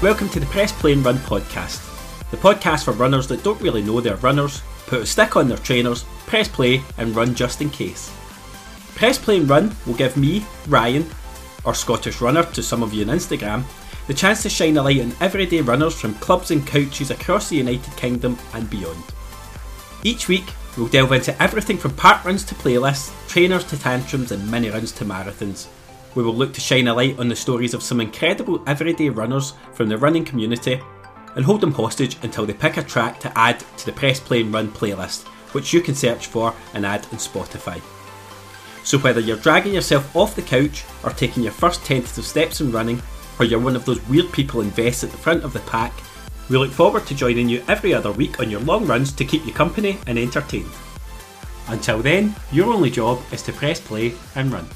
Welcome to the Press Play and Run podcast, the podcast for runners that don't really know they're runners, put a stick on their trainers, press play and run just in case. Press Play and Run will give me, Ryan, or Scottish Runner to some of you on Instagram, the chance to shine a light on everyday runners from clubs and couches across the United Kingdom and beyond. Each week, we'll delve into everything from park runs to playlists, trainers to tantrums, and mini runs to marathons. We will look to shine a light on the stories of some incredible everyday runners from the running community and hold them hostage until they pick a track to add to the Press Play and Run playlist, which you can search for and add on Spotify. So, whether you're dragging yourself off the couch or taking your first tentative steps in running, or you're one of those weird people invested at the front of the pack, we look forward to joining you every other week on your long runs to keep you company and entertained. Until then, your only job is to press play and run.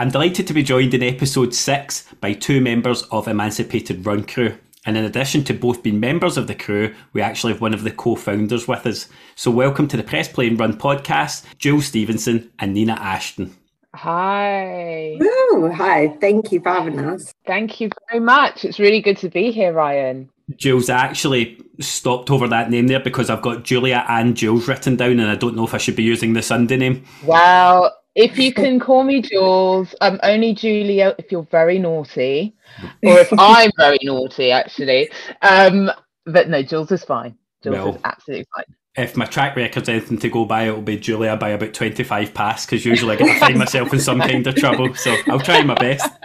I'm delighted to be joined in episode 6 by two members of Emancipated Run Crew. And in addition to both being members of the crew, we actually have one of the co founders with us. So, welcome to the Press Play and Run podcast, Jill Stephenson and Nina Ashton. Hi. Oh, hi. Thank you for having us. Thank you very much. It's really good to be here, Ryan. Jules, I actually stopped over that name there because I've got Julia and Jules written down, and I don't know if I should be using the Sunday name. Well, if you can call me Jules, I'm only Julia if you're very naughty, or if I'm very naughty, actually. Um, but no, Jules is fine. Jules well, is absolutely fine. If my track record's anything to go by, it'll be Julia by about 25 past because usually I get to find myself in some kind of trouble. So I'll try my best.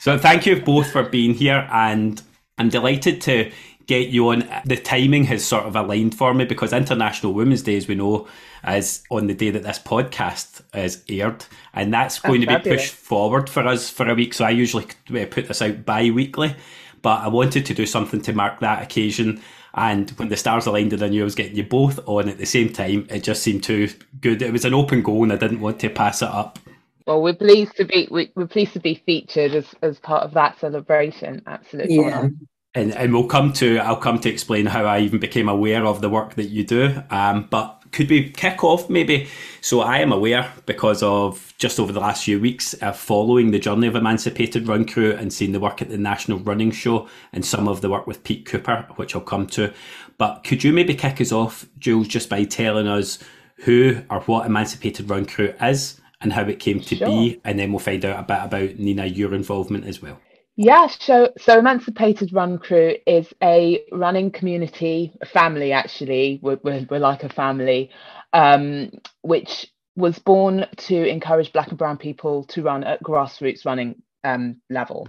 So thank you both for being here, and I'm delighted to get you on. The timing has sort of aligned for me because International Women's Day, as we know, is on the day that this podcast is aired, and that's going to be pushed forward for us for a week. So I usually uh, put this out bi-weekly, but I wanted to do something to mark that occasion. And when the stars aligned and I knew I was getting you both on at the same time, it just seemed too good. It was an open goal, and I didn't want to pass it up. Well, we're pleased to be we're pleased to be featured as, as part of that celebration. Absolutely. Yeah and and we'll come to I'll come to explain how I even became aware of the work that you do. Um, but could we kick off maybe? So I am aware because of just over the last few weeks uh, following the journey of Emancipated Run Crew and seeing the work at the National Running Show and some of the work with Pete Cooper, which I'll come to. But could you maybe kick us off, Jules, just by telling us who or what Emancipated Run Crew is and how it came to sure. be, and then we'll find out a bit about Nina your involvement as well. Yeah, so so Emancipated Run Crew is a running community, a family actually. We're, we're, we're like a family, um, which was born to encourage Black and Brown people to run at grassroots running um, level.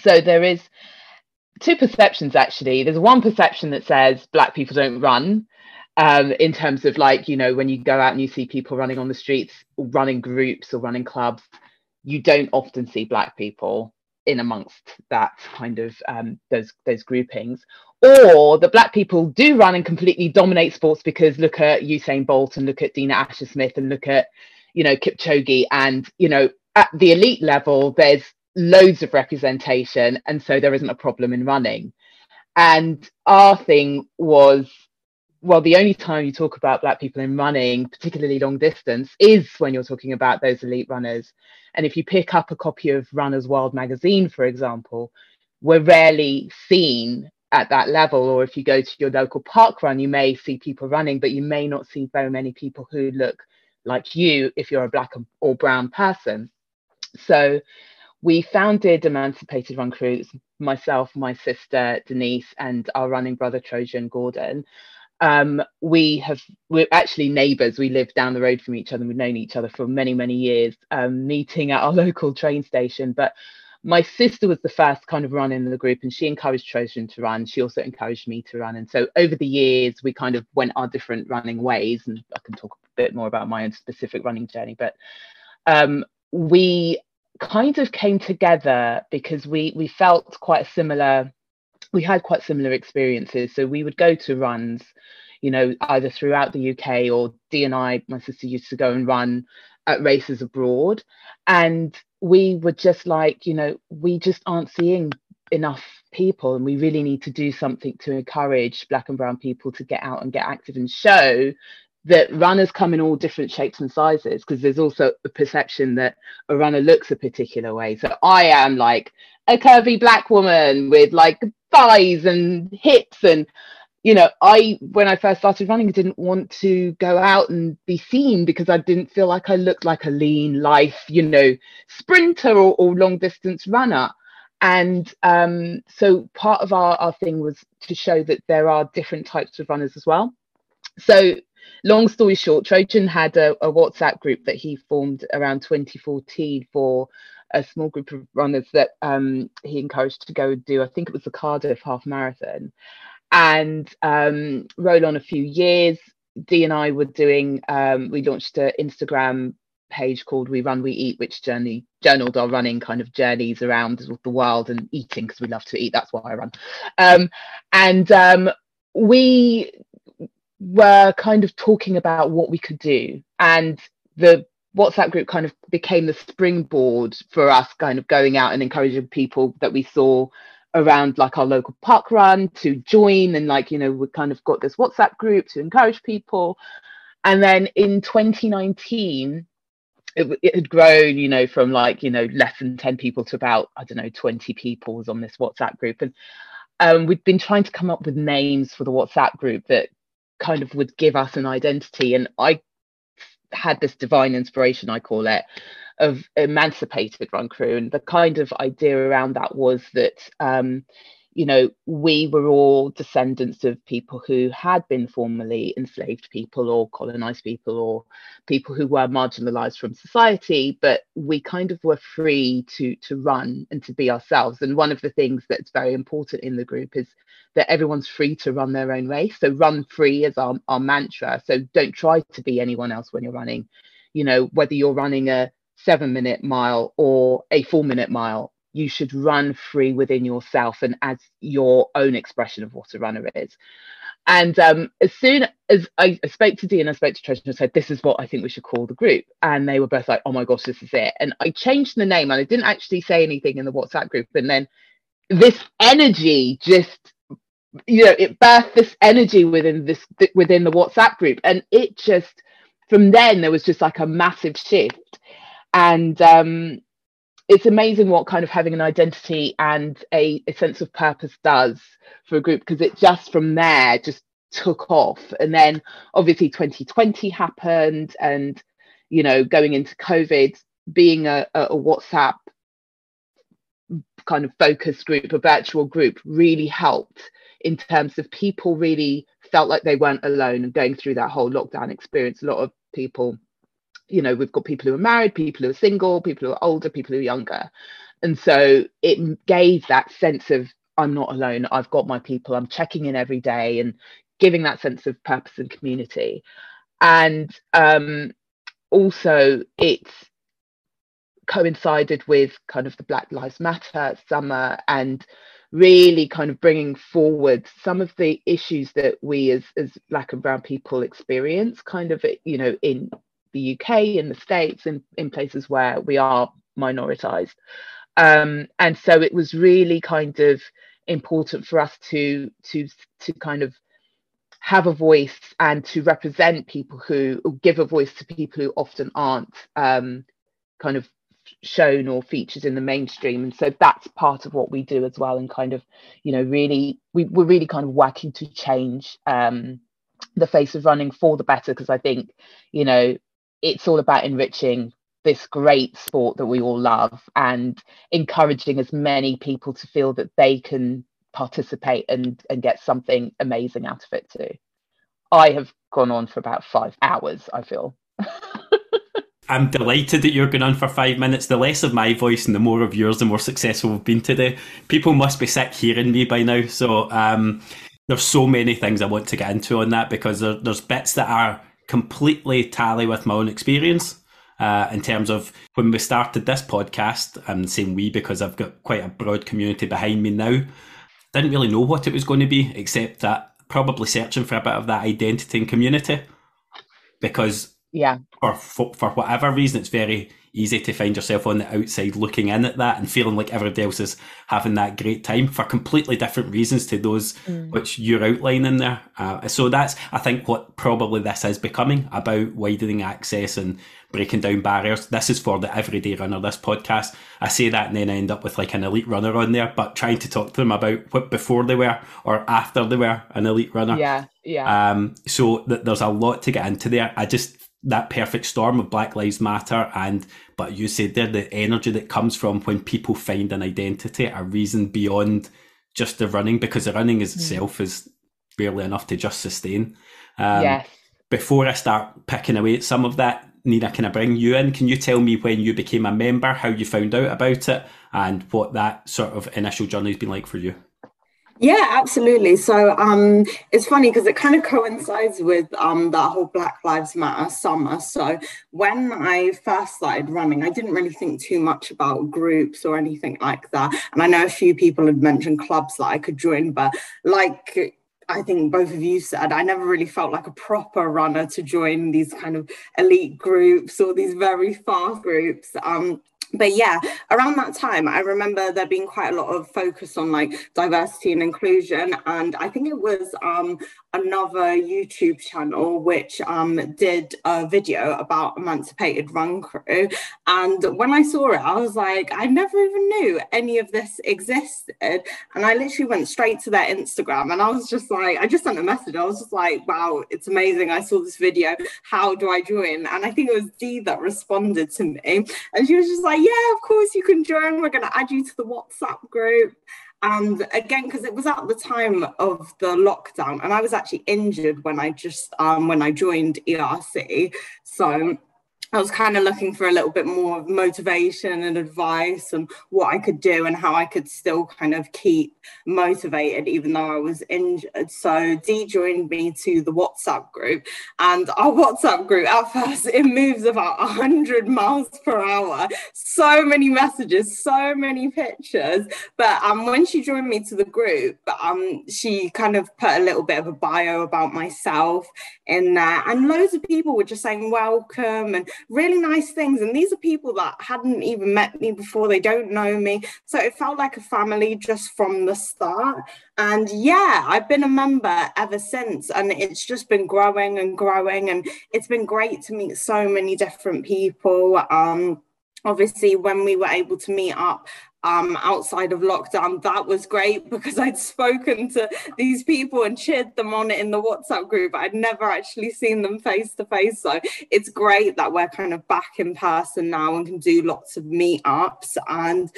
So there is two perceptions actually. There's one perception that says Black people don't run, um, in terms of like you know when you go out and you see people running on the streets, running groups or running clubs, you don't often see Black people in amongst that kind of um, those those groupings or the black people do run and completely dominate sports because look at Usain Bolt and look at Dina Asher Smith and look at you know Kipchoge. And you know at the elite level there's loads of representation and so there isn't a problem in running. And our thing was well, the only time you talk about Black people in running, particularly long distance, is when you're talking about those elite runners. And if you pick up a copy of Runner's World magazine, for example, we're rarely seen at that level. Or if you go to your local park run, you may see people running, but you may not see very many people who look like you if you're a Black or brown person. So we founded Emancipated Run Crews, myself, my sister Denise, and our running brother Trojan Gordon um, we have we're actually neighbours. We live down the road from each other. We've known each other for many many years. Um, meeting at our local train station, but my sister was the first kind of run in the group, and she encouraged Trojan to run. She also encouraged me to run, and so over the years we kind of went our different running ways. And I can talk a bit more about my own specific running journey, but um, we kind of came together because we we felt quite a similar we had quite similar experiences. So we would go to runs, you know, either throughout the UK or D and I, my sister used to go and run at races abroad. And we were just like, you know, we just aren't seeing enough people and we really need to do something to encourage black and brown people to get out and get active and show that runners come in all different shapes and sizes because there's also a perception that a runner looks a particular way. So I am like a curvy black woman with like thighs and hips and you know i when i first started running didn't want to go out and be seen because i didn't feel like i looked like a lean life you know sprinter or, or long distance runner. And um, so part of our, our thing was to show that there are different types of runners as well. So long story short trojan had a, a whatsapp group that he formed around 2014 for a small group of runners that um, he encouraged to go do i think it was the cardiff half marathon and um, roll on a few years. D and I were doing, um, we launched an Instagram page called We Run, We Eat, which journey journaled our running kind of journeys around the world and eating because we love to eat. That's why I run. Um, and um, we were kind of talking about what we could do. And the WhatsApp group kind of became the springboard for us kind of going out and encouraging people that we saw around like our local park run to join and like you know we kind of got this whatsapp group to encourage people. And then in 2019 it, it, had grown you know from like you know less than 10 people to about i don't know 20 people was on this whatsapp group. And um, we'd been trying to come up with names for the whatsapp group that kind of would give us an identity. And i had this divine inspiration i call it of emancipated run crew. And the kind of idea around that was that um, you know we were all descendants of people who had been formerly enslaved people or colonized people or people who were marginalized from society but we kind of were free to to run and to be ourselves. And one of the things that's very important in the group is that everyone's free to run their own race so run free is our, our mantra. So don't try to be anyone else when you're running. You know whether you're running a seven minute mile or a four minute mile, you should run free within yourself and as your own expression of what a runner is. And um, as soon as I, I spoke to Dee and I spoke to Treasure and said, This is what I think we should call the group. And they were both like, Oh my gosh, this is it. And I changed the name and I didn't actually say anything in the WhatsApp group. And then this energy just you know it birthed this energy within this within the whatsapp group and it just from then there was just like a massive shift and um, it's amazing what kind of having an identity and a, a sense of purpose does for a group because it just from there just took off. And then obviously 2020 happened and you know going into covid being a, a whatsapp kind of focus group a virtual group really helped in terms of people really felt like they weren't alone and going through that whole lockdown experience. A lot of people you know we've got people who are married people who are single people who are older people who are younger. And so it gave that sense of i'm not alone. I've got my people. I'm checking in every day and giving that sense of purpose and community. And um, also it's coincided with kind of the black lives matter summer and really kind of bringing forward some of the issues that we as as black and brown people experience kind of you know in the UK, in the States, in, in places where we are minoritized. Um, and so it was really kind of important for us to to to kind of have a voice and to represent people who give a voice to people who often aren't um, kind of shown or featured in the mainstream and so that's part of what we do as well and kind of you know really we, we're really kind of working to change um, the face of running for the better because i think you know it's all about enriching this great sport that we all love and encouraging as many people to feel that they can participate and and get something amazing out of it too i have gone on for about five hours i feel I'm delighted that you're going on for five minutes. The less of my voice and the more of yours, the more successful we've been today. People must be sick hearing me by now. So um, there's so many things I want to get into on that because there, there's bits that are completely tally with my own experience. Uh, in terms of when we started this podcast, I'm saying we because I've got quite a broad community behind me now. Didn't really know what it was going to be, except that probably searching for a bit of that identity and community. Because yeah, for for whatever reason, it's very easy to find yourself on the outside looking in at that and feeling like everybody else is having that great time for completely different reasons to those mm. which you're outlining there. Uh, so that's, I think, what probably this is becoming about widening access and breaking down barriers. This is for the everyday runner, this podcast. I say that and then I end up with like an elite runner on there, but trying to talk to them about what before they were or after they were an elite runner. Yeah, yeah. Um, so th- there's a lot to get into there. I just, that perfect storm of Black Lives Matter and, but you said there, the energy that comes from when people find an identity, a reason beyond just the running, because the running is mm. itself is barely enough to just sustain. Um, yes. Before I start picking away at some of that, Nina, can I bring you in? Can you tell me when you became a member, how you found out about it, and what that sort of initial journey has been like for you? Yeah, absolutely. So um, it's funny because it kind of coincides with um, that whole Black Lives Matter summer. So when I first started running, I didn't really think too much about groups or anything like that. And I know a few people had mentioned clubs that I could join, but like I think both of you said, I never really felt like a proper runner to join these kind of elite groups or these very fast groups. Um, but yeah, around that time, I remember there being quite a lot of focus on like diversity and inclusion. And I think it was um, another YouTube channel which um, did a video about Emancipated Run Crew. And when I saw it, I was like, I never even knew any of this existed. And I literally went straight to their Instagram and I was just like, I just sent a message. I was just like, wow, it's amazing. I saw this video. How do I join? And I think it was Dee that responded to me. And she was just like, yeah, of course you can join. We're going to add you to the WhatsApp group. And again, because it was at the time of the lockdown, and I was actually injured when I just um, when I joined ERC. So I was kind of looking for a little bit more motivation and advice and what I could do and how I could still kind of keep motivated even though I was injured. So Dee joined me to the WhatsApp group and our WhatsApp group at first it moves about 100 miles per hour. So many messages, so many pictures. But um, when she joined me to the group, um, she kind of put a little bit of a bio about myself in there and loads of people were just saying welcome and really nice things. And these are people that hadn't even met me before, they don't know me. So it felt like a family just from the start. And yeah, I've been a member ever since. And it's just been growing and growing. And it's been great to meet so many different people. Um, obviously when we were able to meet up um, outside of lockdown, that was great because I'd spoken to these people and cheered them on in the WhatsApp group. I'd never actually seen them face to face. So it's great that we're kind of back in person now and can do lots of meetups. And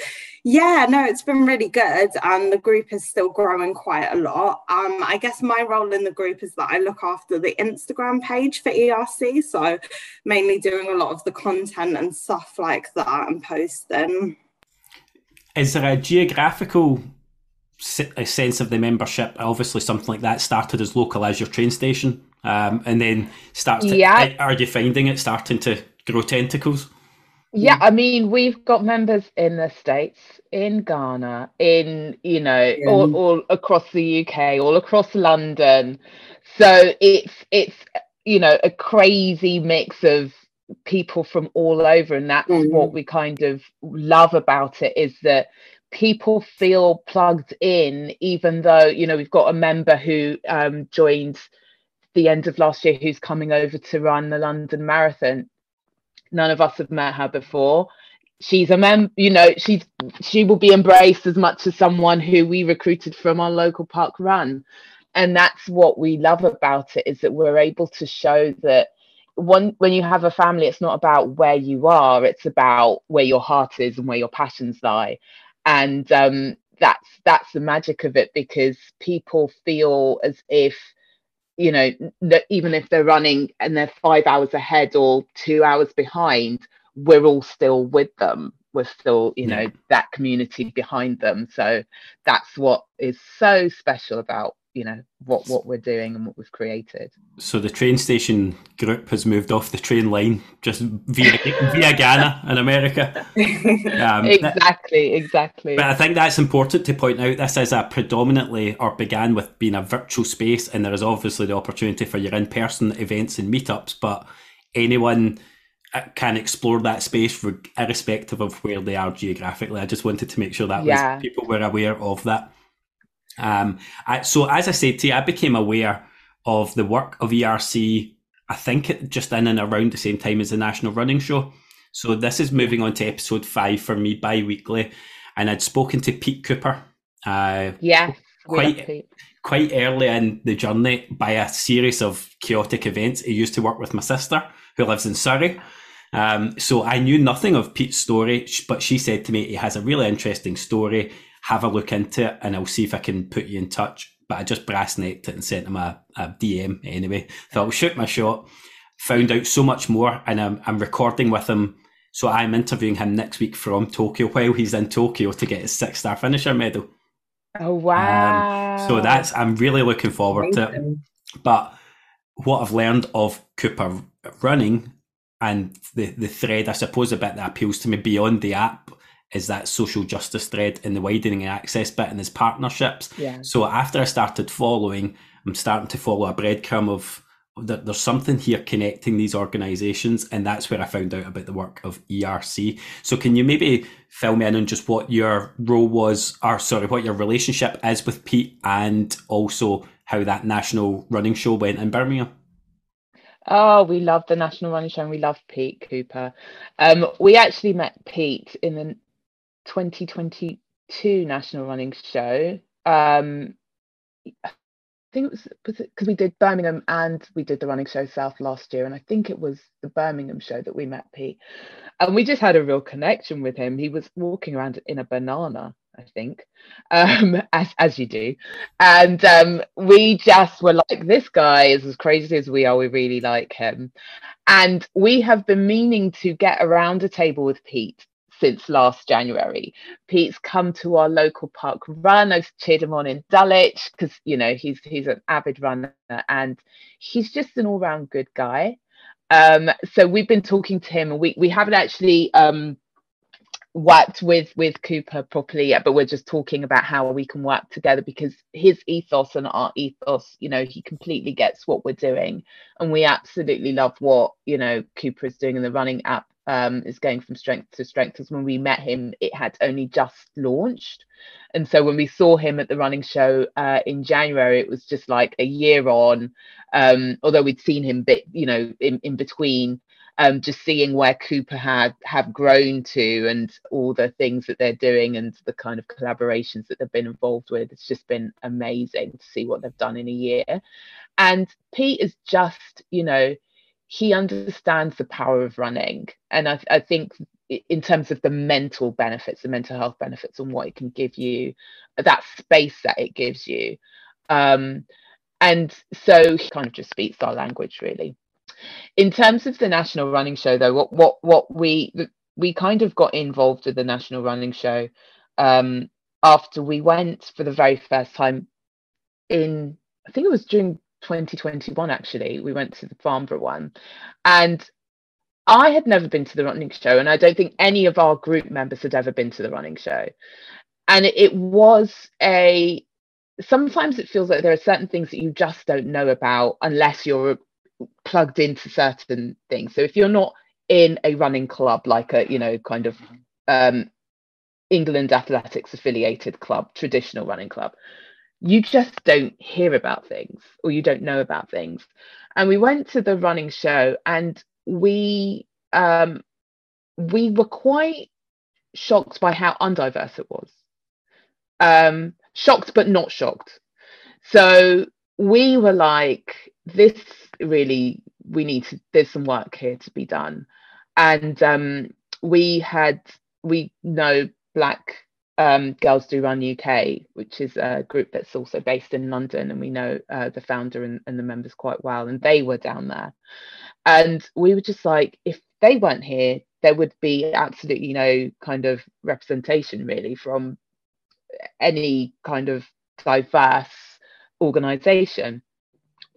yeah, no, it's been really good. And the group is still growing quite a lot. Um, I guess my role in the group is that I look after the Instagram page for ERC. So mainly doing a lot of the content and stuff like that and posting is there a geographical sense of the membership? Obviously, something like that started as local as your train station, um, and then starts. To, yeah. Are you finding it starting to grow tentacles? Yeah, I mean, we've got members in the states, in Ghana, in you know, yeah. all, all across the UK, all across London. So it's it's you know a crazy mix of people from all over and that's mm. what we kind of love about it is that people feel plugged in even though you know we've got a member who um, joined the end of last year who's coming over to run the london marathon. None of us have met her before. She's a member you know she's she will be embraced as much as someone who we recruited from our local park run. And that's what we love about it is that we're able to show that one when you have a family it's not about where you are it's about where your heart is and where your passions lie. And um, that's that's the magic of it because people feel as if you know that even if they're running and they're five hours ahead or two hours behind we're all still with them. We're still you know that community behind them. So that's what is so special about you know what what we're doing and what we've created so the train station group has moved off the train line just via via ghana in america um, exactly exactly but i think that's important to point out this is a predominantly or began with being a virtual space and there is obviously the opportunity for your in-person events and meetups but anyone uh, can explore that space irrespective of where they are geographically. I just wanted to make sure that yeah. was, people were aware of that. Um, I, so as I said to you, I became aware of the work of ERC. I think it just in and around the same time as the National Running Show. So this is moving on to episode five for me bi-weekly, and I'd spoken to Pete Cooper. Uh, yeah, quite quite early in the journey by a series of chaotic events. He used to work with my sister, who lives in Surrey. Um, so I knew nothing of Pete's story, but she said to me, he has a really interesting story. Have a look into it, and I'll see if I can put you in touch. But I just brass necked it and sent him a, a DM anyway. Thought I'll shoot my shot. Found out so much more, and I'm, I'm recording with him. So I'm interviewing him next week from Tokyo while he's in Tokyo to get his six star finisher medal. Oh wow! Um, so that's I'm really looking forward Amazing. to it. But what I've learned of Cooper running and the the thread, I suppose, a bit that appeals to me beyond the app is that social justice thread and the widening access bit and his partnerships. Yeah. So after I started following, I'm starting to follow a breadcrumb of that there's something here connecting these organizations and that's where i found out about the work of erc so can you maybe fill me in on just what your role was or sorry what your relationship is with pete and also how that national running show went in birmingham Oh, we love the National Running Show and we love Pete Cooper. Um, we actually met Pete in the 2022 National Running Show. Um, I think it was because we did Birmingham and we did the running show South last year, and I think it was the Birmingham show that we met Pete, and we just had a real connection with him. He was walking around in a banana, I think, um, as as you do, and um, we just were like, this guy is as crazy as we are. We really like him, and we have been meaning to get around a table with Pete since last January. Pete's come to our local park run. I've cheered him on in Dulwich because you know he's he's an avid runner and he's just an all round good guy. Um, so we've been talking to him, and we we haven't actually um, worked with with Coopah properly yet, but we're just talking about how we can work together because his ethos and our ethos, you know, he completely gets what we're doing, and we absolutely love what you know Coopah is doing in the running app um, is going from strength to strength. Because when we met him, it had only just launched, and so when we saw him at the running show uh, in January, it was just like a year on. Um, although we'd seen him bit, you know, in, in between. Um, just seeing where Coopah had have grown to and all the things that they're doing and the kind of collaborations that they've been involved with, it's just been amazing to see what they've done in a year. And Pete is just, you know, he understands the power of running. And I, I, think in terms of the mental benefits the mental health benefits and what it can give you that space that it gives you. Um, and so he kind of just speaks our language really. In terms of the national running show though what what what we we kind of got involved with the national running show um, after we went for the very first time in i think it was during 2021 actually we went to the farnborough one. And i had never been to the running show and i don't think any of our group members had ever been to the running show. And it, was a sometimes it feels like there are certain things that you just don't know about unless you're plugged into certain things. So if you're not in a running club like a you know kind of um england athletics affiliated club traditional running club you just don't hear about things or you don't know about things. And we went to the running show and we um, we were quite shocked by how undiverse it was. Um, shocked but not shocked. So we were like, this really we need to there's some work here to be done. And um, we had we know black um, Girls Do Run UK, which is a group that's also based in London, and we know uh, the founder and, and, the members quite well, and they were down there. And we were just like, if they weren't here, there would be absolutely no kind of representation really from any kind of diverse organization,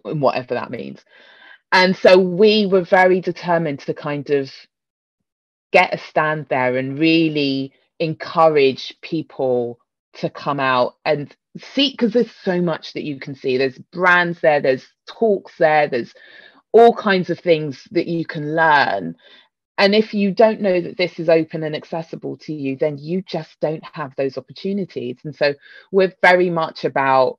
whatever that means. And so we were very determined to kind of get a stand there and really encourage people to come out and see because there's so much that you can see. There's brands there there's talks there there's all kinds of things that you can learn. And if you don't know that this is open and accessible to you then you just don't have those opportunities. And so we're very much about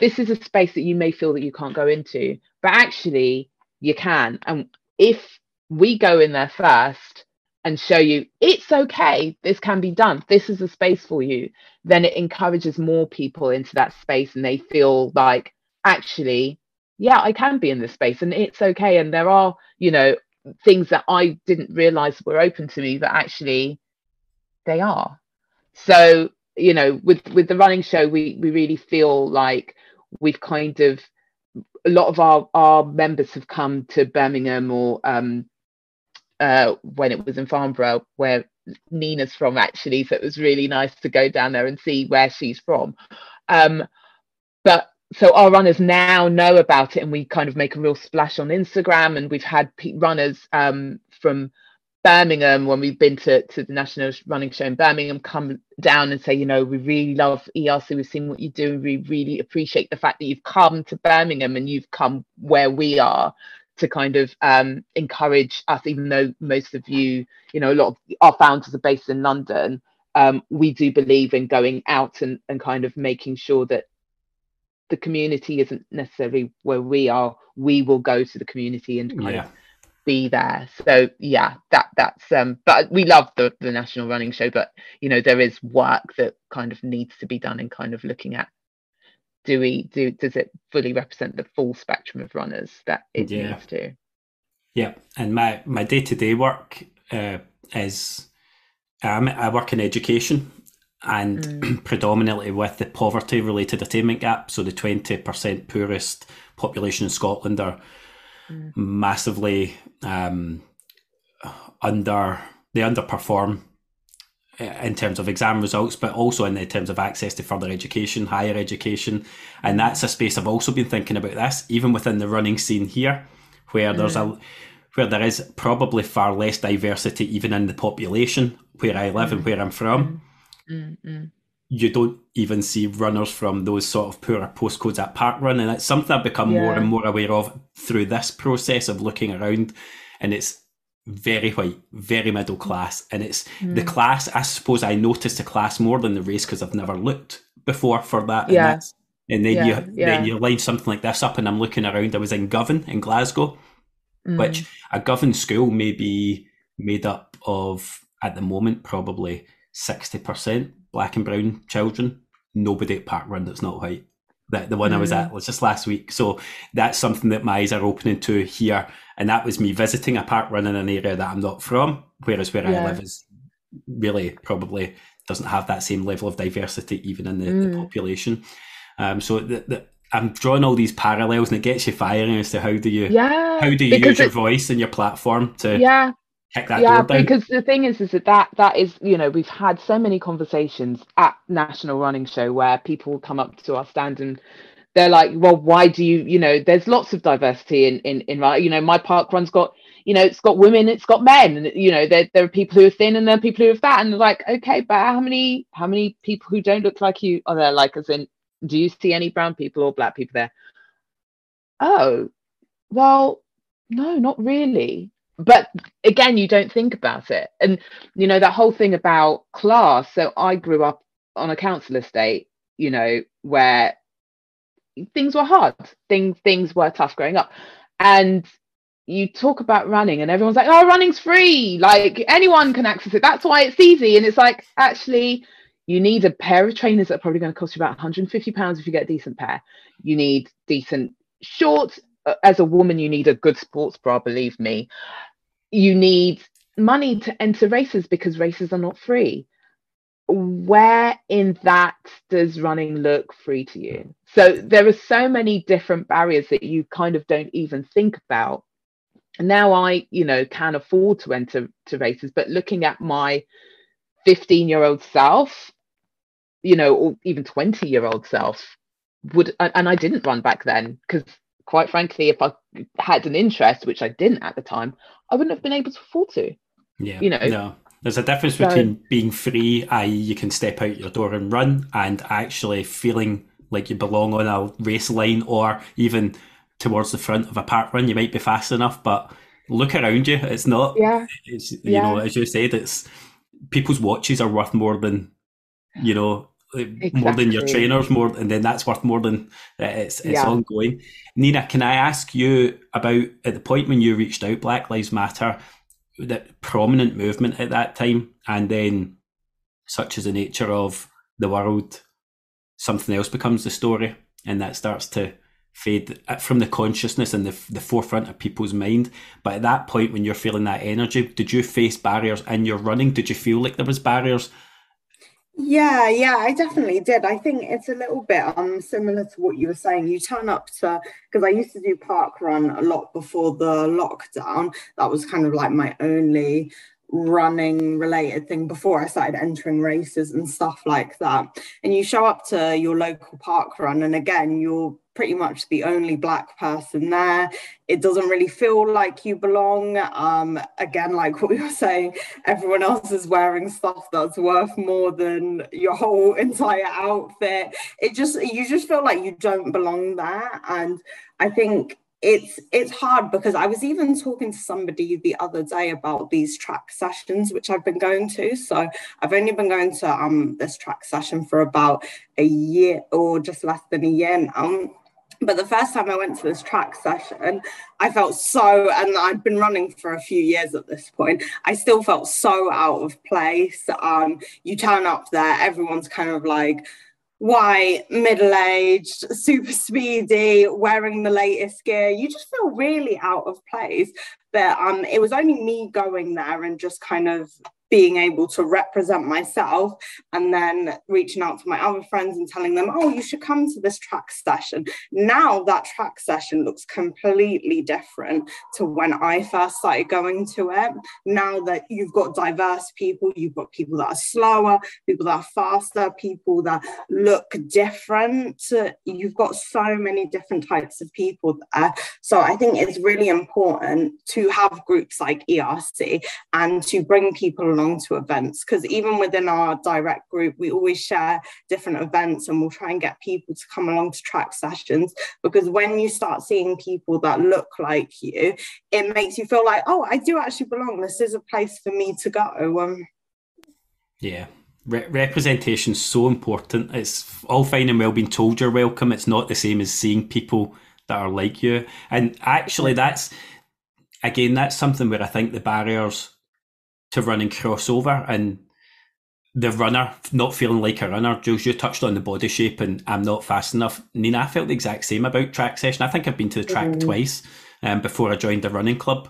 this is a space that you may feel that you can't go into but actually you can. And if we go in there first and show you it's okay this can be done. This is a space for you then it encourages more people into that space and they feel like actually yeah i can be in this space and it's okay. And there are you know things that i didn't realize were open to me but actually they are. So you know with with the running show we we really feel like we've kind of a lot of our our members have come to birmingham or um uh when it was in farnborough where nina's from actually. So it was really nice to go down there and see where she's from. Um but so our runners now know about it and we kind of make a real splash on instagram and we've had runners um, from birmingham when we've been to, to the national running show in birmingham come down and say you know we really love erc we've seen what you do and we really appreciate the fact that you've come to birmingham and you've come where we are to kind of um, encourage us even though most of you you know a lot of our founders are based in london um, we do believe in going out and, and kind of making sure that the community isn't necessarily where we are we will go to the community and kind yeah. of be there so yeah that that's um but we love the the national running show but you know there is work that kind of needs to be done in kind of looking at do we do does it fully represent the full spectrum of runners that it yeah. needs to yeah and my my day-to-day work uh, is um, i work in education and mm. predominantly with the poverty related attainment gap. So the 20% poorest population in Scotland are mm. massively um, under, they underperform in terms of exam results, but also in terms of access to further education, higher education. And that's a space I've also been thinking about this, even within the running scene here, where mm. there's a mm. where there is probably far less diversity even in the population where I live mm. and where I'm from. Mm. Mm-mm. You don't even see runners from those sort of poorer postcodes at park run. and it's something I've become yeah. more and more aware of through this process of looking around. And it's very white, very middle class, and it's mm. the class. I suppose I noticed the class more than the race because I've never looked before for that. Yeah. And, and then yeah, you yeah. then you line something like this up, and I'm looking around. I was in Govan in Glasgow, mm. which a Govan school may be made up of at the moment probably 60% black and brown children. Nobody at Parkrun that's not white. The, the one mm. I was at mm. was just last week. So that's something that my eyes are opening to here. And that was me visiting a parkrun in an area that I'm not from, whereas where yeah. I live is really probably doesn't have that same level of diversity even in the, mm. the population. Um, so the, the, I'm drawing all these parallels, and it gets you firing as to how do you yeah, how do you use your voice and your platform to yeah that yeah, because the thing is, is that, that that is, you know, we've had so many conversations at National Running Show where people come up to our stand and they're like, well, why do you, you know, there's lots of diversity in in in you know, my park run's got, you know, it's got women, it's got men, and you know, there there are people who are thin and there are people who are fat, and they're like, okay, but how many how many people who don't look like you are there? Like, as in, do you see any brown people or black people there? Oh, well, no, not really but again you don't think about it. And you know that whole thing about class. So i grew up on a council estate you know where things were hard. Things things were tough growing up. And you talk about running and everyone's like oh running's free. Like anyone can access it. That's why it's easy. And it's like actually you need a pair of trainers that are probably going to cost you about 150 pounds if you get a decent pair. You need decent shorts. As a woman you need a good sports bra believe me you need money to enter races because races are not free. Where in that does running look free to you? So there are so many different barriers that you kind of don't even think about. And now i you know can afford to enter to races but looking at my 15 year old self you know or even 20 year old self would and i didn't run back then because quite frankly, if I had an interest, which I didn't at the time, I wouldn't have been able to afford to. Yeah. You know. No. There's a difference so, between being free, i.e., you can step out your door and run, and actually feeling like you belong on a race line or even towards the front of a park run. You might be fast enough, but look around you. It's not. Yeah. It's you Yeah. know, as you said, it's people's watches are worth more than you know. Like, More than your trainers, more, and then that's worth more than uh, it's it's Yeah. ongoing. Nina, can I ask you about at the point when you reached out, Black Lives Matter, that prominent movement at that time, and then such as the nature of the world, something else becomes the story, and that starts to fade uh, from the consciousness and the, the forefront of people's mind. But at that point, when you're feeling that energy, did you face barriers in your running? Did you feel like there was barriers? Yeah, yeah, I definitely did. I think it's a little bit um similar to what you were saying. You turn up to because I used to do park run a lot before the lockdown. That was kind of like my only running related thing before I started entering races and stuff like that. And you show up to your local park run, and again, you're pretty much the only black person there. It doesn't really feel like you belong. Um, again, like what we were saying, everyone else is wearing stuff that's worth more than your whole entire outfit. It just you just feel like you don't belong there. And I think it's it's hard because I was even talking to somebody the other day about these track sessions which I've been going to. So I've only been going to um this track session for about a year or just less than a year now. But the first time I went to this track session, I felt so, and I'd been running for a few years at this point. I still felt so out of place. Um, you turn up there, everyone's kind of like white, middle aged, super speedy, wearing the latest gear. You just feel really out of place. But um, it was only me going there and just kind of being able to represent myself and then reaching out to my other friends and telling them, oh, you should come to this track session. Now that track session looks completely different to when I first started going to it. Now that you've got diverse people, you've got people that are slower, people that are faster, people that look different. You've got so many different types of people there. So I think it's really important to have groups like ERC and to bring people along to events because even within our direct group we always share different events and we'll try and get people to come along to track sessions because when you start seeing people that look like you it makes you feel like oh i do actually belong this is a place for me to go um, Yeah. Re- representation's so important. It's all fine and well being told you're welcome. It's not the same as seeing people that are like you. And actually, that's again, that's something where I think the barriers to running crossover and the runner not feeling like a runner. Jules, you touched on the body shape and I'm not fast enough. Nina, I felt the exact same about track session. I think I've been to the track Mhm. twice um, before I joined the running club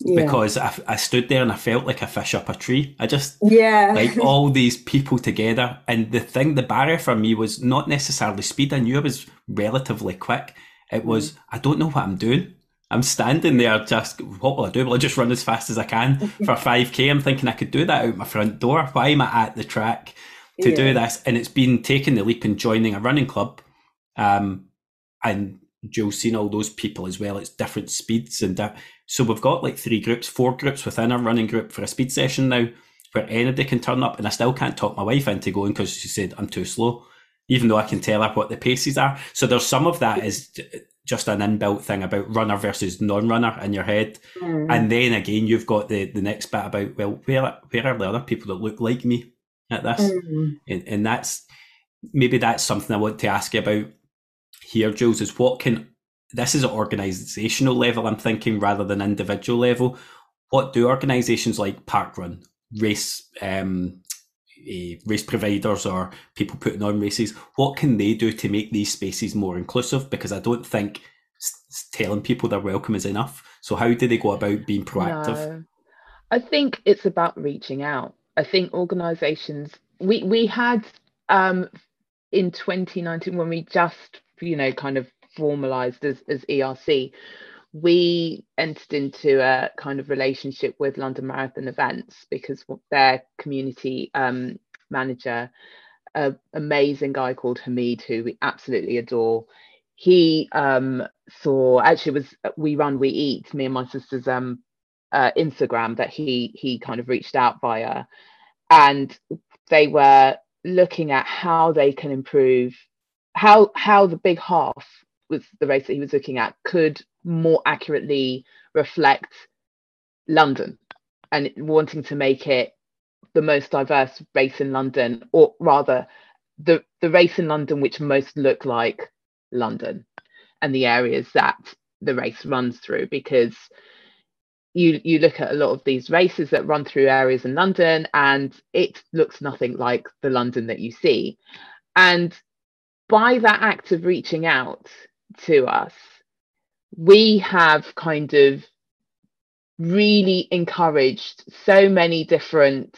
yeah because I, I stood there and I felt like a fish up a tree. I just yeah like all these people together. And the thing, the barrier for me was not necessarily speed. I knew I was relatively quick. It was, I don't know what I'm doing. I'm standing there just, what will I do? Will I just run as fast as I can for 5K? I'm thinking I could do that out my front door. Why am I at the track to do this? And it's been taking the leap and joining a running club. Um, and Joe's seen all those people as well. It's different speeds and di- so we've got like three groups, four groups within a running group for a speed session now, where anybody can turn up, and I still can't talk my wife into going because she said I'm too slow, even though I can tell her what the paces are. So there's some of that is just an inbuilt thing about runner versus non-runner in your head, Mm. and then again you've got the the next bit about well, where where are the other people that look like me at this? Mm. and, and that's maybe that's something I want to ask you about here, Jules. Is what can this is at organisational level? I'm thinking rather than individual level. What do organisations like Parkrun, race um, eh, race providers, or people putting on races? What can they do to make these spaces more inclusive? Because I don't think telling people they're welcome is enough. So how do they go about being proactive? No. I think it's about reaching out. I think organizations we we had um in 2019 when we just you know kind of formalized as, as ERC we entered into a kind of relationship with London Marathon events because their community um, manager an amazing guy called Hamid who we absolutely adore. He um saw actually was we run we eat me and my sister's um uh, Instagram that he he kind of reached out via, and they were looking at how they can improve how how the big half was the race that he was looking at could more accurately reflect London and wanting to make it the most diverse race in London, or rather, the the race in London which most look like London and the areas that the race runs through. Because you you look at a lot of these races that run through areas in London and it looks nothing like the London that you see. And by that act of reaching out to us we have kind of really encouraged so many different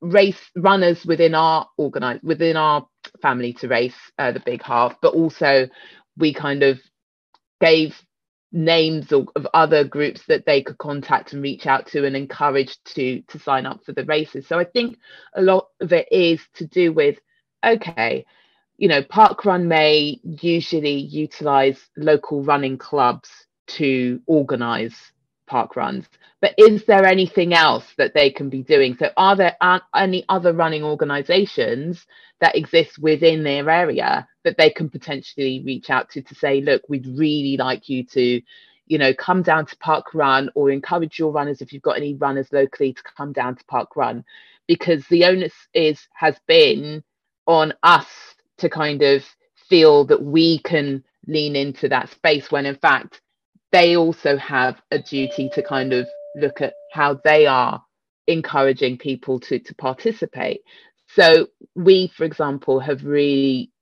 race runners within our organize within our family to race uh, the big half but also we kind of gave names of, of other groups that they could contact and reach out to and encourage to to sign up for the races. So i think a lot of it is to do with okay you know park run may usually utilize local running clubs to organize park runs but is there anything else that they can be doing? So are there any other running organizations that exist within their area that they can potentially reach out to to say look we'd really like you to you know come down to park run or encourage your runners if you've got any runners locally to come down to park run? Because the onus is has been on us to kind of feel that we can lean into that space when in fact they also have a duty to kind of look at how they are encouraging people to to participate. So we for example have really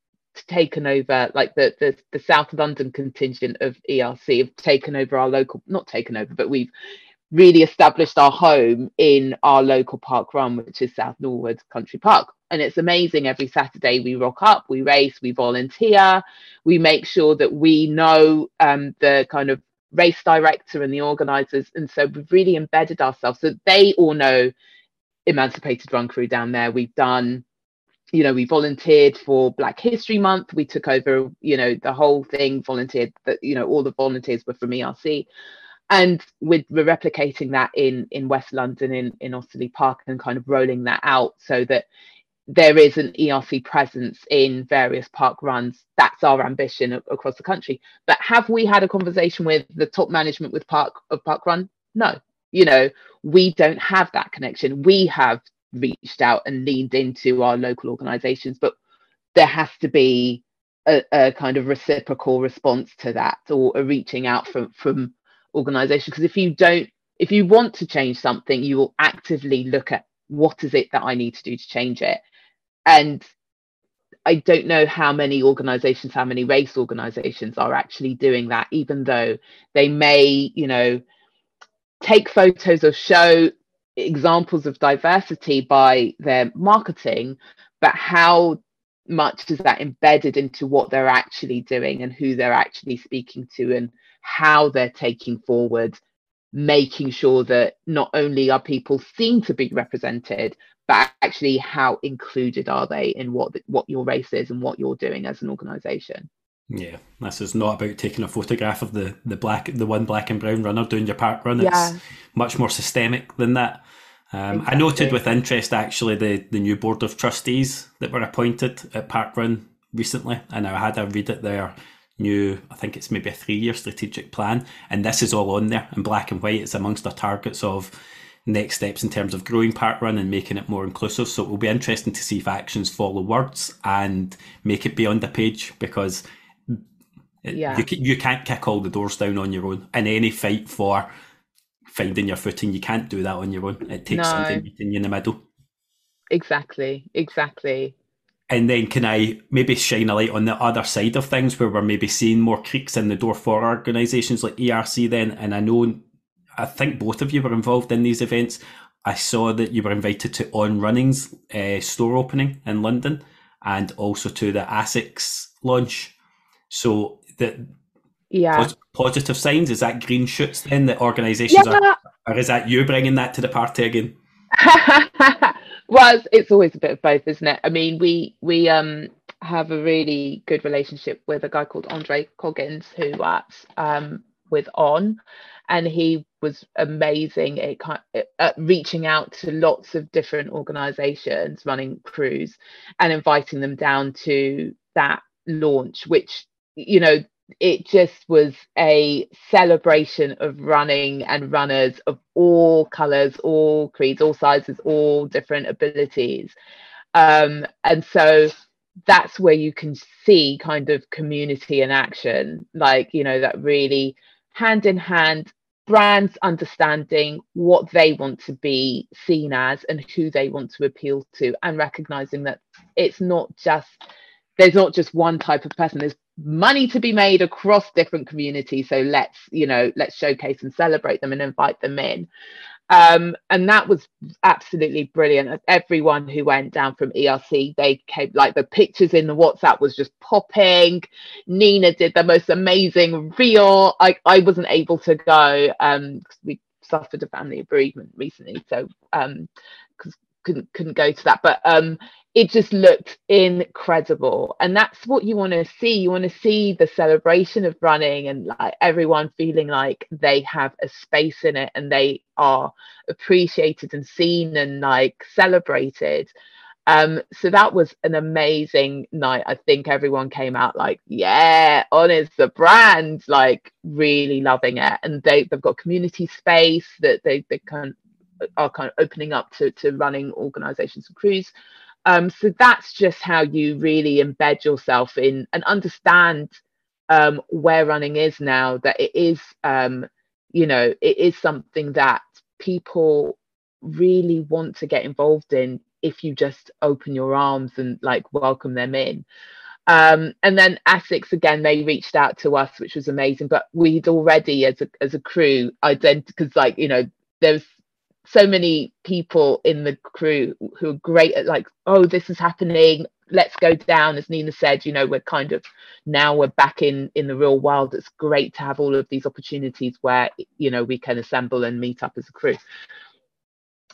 taken over like the, the the south london contingent of erc have taken over our local not taken over but we've really established our home in our local park run which is south norwood country park and it's amazing every saturday we rock up we race we volunteer we make sure that we know um, the kind of race director and the organizers. And so we've really embedded ourselves. So they all know emancipated run crew down there. We've done you know we volunteered for black history month. We took over you know the whole thing volunteered that you know all the volunteers were from erc and we're, we're replicating that in in west london in in Osterley park and kind of rolling that out so that there is an ERC presence in various park runs. That's our ambition across the country. But have we had a conversation with the top management with Park of Park Run? No. You know, we don't have that connection. We have reached out and leaned into our local organisations, but there has to be a, a, kind of reciprocal response to that or a reaching out from from organisations. Because if you don't, if you want to change something, you will actively look at what is it that I need to do to change it and I don't know how many organizations, how many race organizations are actually doing that, even though they may, you know, take photos or show examples of diversity by their marketing, but how much is that embedded into what they're actually doing and who they're actually speaking to and how they're taking forward making sure that not only are people seen to be represented but actually how included are they in what what your race is and what you're doing as an organization yeah this is not about taking a photograph of the the black the one black and brown runner doing your park run it's yeah. much more systemic than that um, exactly. I noted with interest actually the, the new board of trustees that were appointed at Parkrun recently, and I had a read at their new, I think it's maybe a three year strategic plan, and this is all on there in black and white. It's amongst the targets of next steps in terms of growing parkrun and making it more inclusive. So it will be interesting to see if actions follow words and make it beyond the page because yeah. you, you can't kick all the doors down on your own. In any fight for finding your footing, you can't do that on your own. It takes no. something meeting you in the middle. Exactly, exactly. And then can I maybe shine a light on the other side of things where we're maybe seeing more creaks in the door for organisations like ERC then? And I know I think both of you were involved in these events. I saw that you were invited to On Running's uh, store opening in London and also to the ASICS launch. So the yeah pos- positive signs is that green shoots then that organisations yeah. are, or is that you bringing that to the party again? well, it's, it's always a bit of both, isn't it? I mean, we we um have a really good relationship with a guy called Andre Coggins who works um with On, and he was amazing at, at reaching out to lots of different organizations running crews and inviting them down to that launch which you know it just was a celebration of running and runners of all colors, all creeds, all sizes, all different abilities. Um, and so that's where you can see kind of community in action, like, you know, that really hand in hand brands understanding what they want to be seen as and who they want to appeal to and recognizing that it's not just there's not just one type of person. There's money to be made across different communities. So let's you know let's showcase and celebrate them and invite them in um, and that was absolutely brilliant. Everyone who went down from erc they came like the pictures in the whatsapp was just popping. Nina did the most amazing reel. I, I wasn't able to go um we suffered a family bereavement recently so um couldn't couldn't go to that. But um it just looked incredible. And that's what you want to see. You want to see the celebration of running and like everyone feeling like they have a space in it and they are appreciated and seen and like celebrated. Um so that was an amazing night. I think everyone came out like yeah on is the brand like really loving it. And they, they've got community space that they, they can are kind of opening up to, to running organizations and crews um, so that's just how you really embed yourself in and understand um, where running is now, that it is, um, you know, it is something that people really want to get involved in if you just open your arms and like welcome them in. Um, and then Asics again, they reached out to us, which was amazing. But we'd already, as a as a crew, ident because like you know, there's so many people in the crew who are great at like oh this is happening let's go down. As nina said you know we're kind of now we're back in in the real world. It's great to have all of these opportunities where you know we can assemble and meet up as a crew.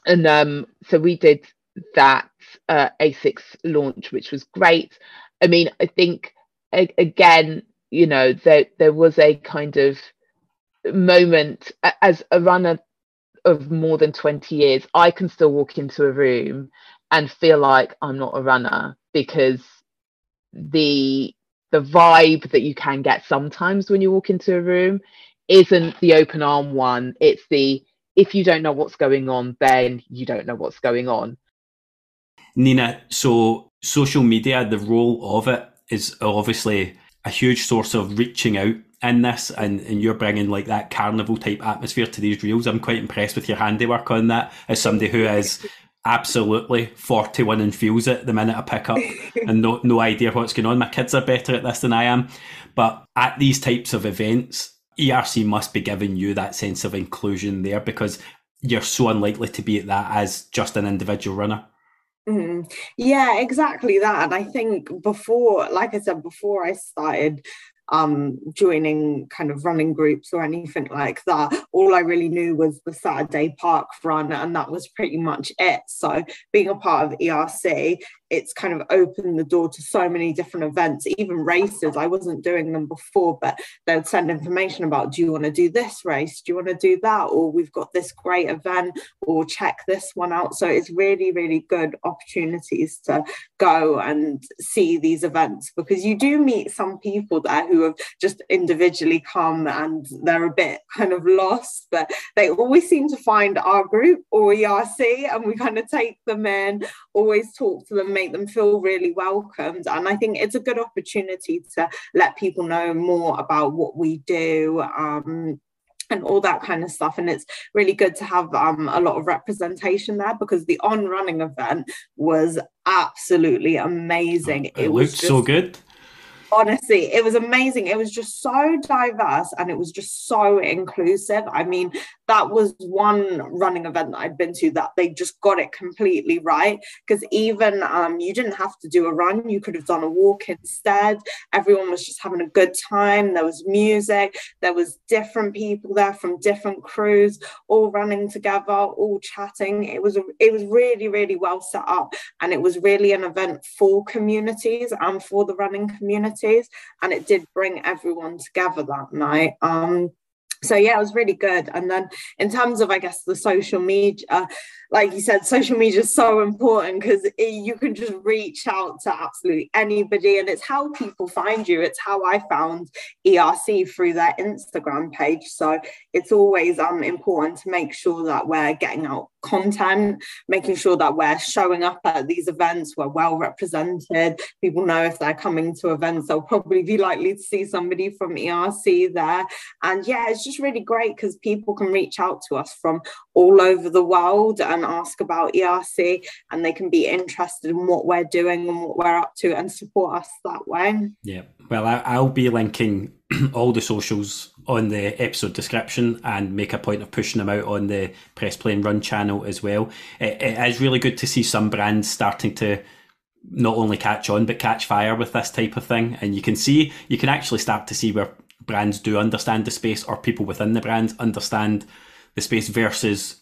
And um so we did that uh asics launch which was great. I mean i think a- again you know there there was a kind of moment as a runner of more than 20 years, I can still walk into a room and feel like I'm not a runner because the the vibe that you can get sometimes when you walk into a room isn't the open arm one. It's the if you don't know what's going on, then you don't know what's going on. Nina, so social media, the role of it is obviously a huge source of reaching out in this and, and you're bringing like that carnival type atmosphere to these reels. I'm quite impressed with your handiwork on that as somebody who is absolutely 41 and feels it the minute I pick up and no, no idea what's going on. My kids are better at this than I am. But at these types of events, ERC must be giving you that sense of inclusion there because you're so unlikely to be at that as just an individual runner. Mm, yeah, exactly that. And I think before, like I said, before I started um, joining kind of running groups or anything like that. All I really knew was the Saturday Park run, and that was pretty much it. So, being a part of ERC, it's kind of opened the door to so many different events, even races. I wasn't doing them before, but they would send information about do you want to do this race? Do you want to do that? Or we've got this great event, or check this one out. So, it's really, really good opportunities to go and see these events because you do meet some people there who have just individually come and they're a bit kind of lost, but they always seem to find our group or ERC and we kind of take them in, always talk to them, make them feel really welcomed. And I think it's a good opportunity to let people know more about what we do. Um, and all that kind of stuff. And it's really good to have um, a lot of representation there because the on running event was absolutely amazing. It, it looked just, so good honestly it was amazing it was just so diverse and it was just so inclusive i mean that was one running event that i'd been to that they just got it completely right because even um, you didn't have to do a run you could have done a walk instead everyone was just having a good time there was music there was different people there from different crews all running together all chatting it was it was really really well set up and it was really an event for communities and for the running communities. and it did bring everyone together that night. Um, so yeah, it was really good. And then in terms of, I guess, the social media, like you said, social media is so important because you can just reach out to absolutely anybody, and it's how people find you. It's how I found ERC through their Instagram page. So it's always um important to make sure that we're getting out content, making sure that we're showing up at these events, we're well represented. People know if they're coming to events, they'll probably be likely to see somebody from ERC there. And yeah, it's just really great because people can reach out to us from all over the world and ask about ERC and they can be interested in what we're doing and what we're up to and support us that way. Yeah. Well, I, will be linking all the socials on the episode description and make a point of pushing them out on the Press Play and Run channel as well. It, it is really good to see some brands starting to not only catch on but catch fire with this type of thing. And you can see, you can actually start to see where brands do understand the space or people within the brands understand the space versus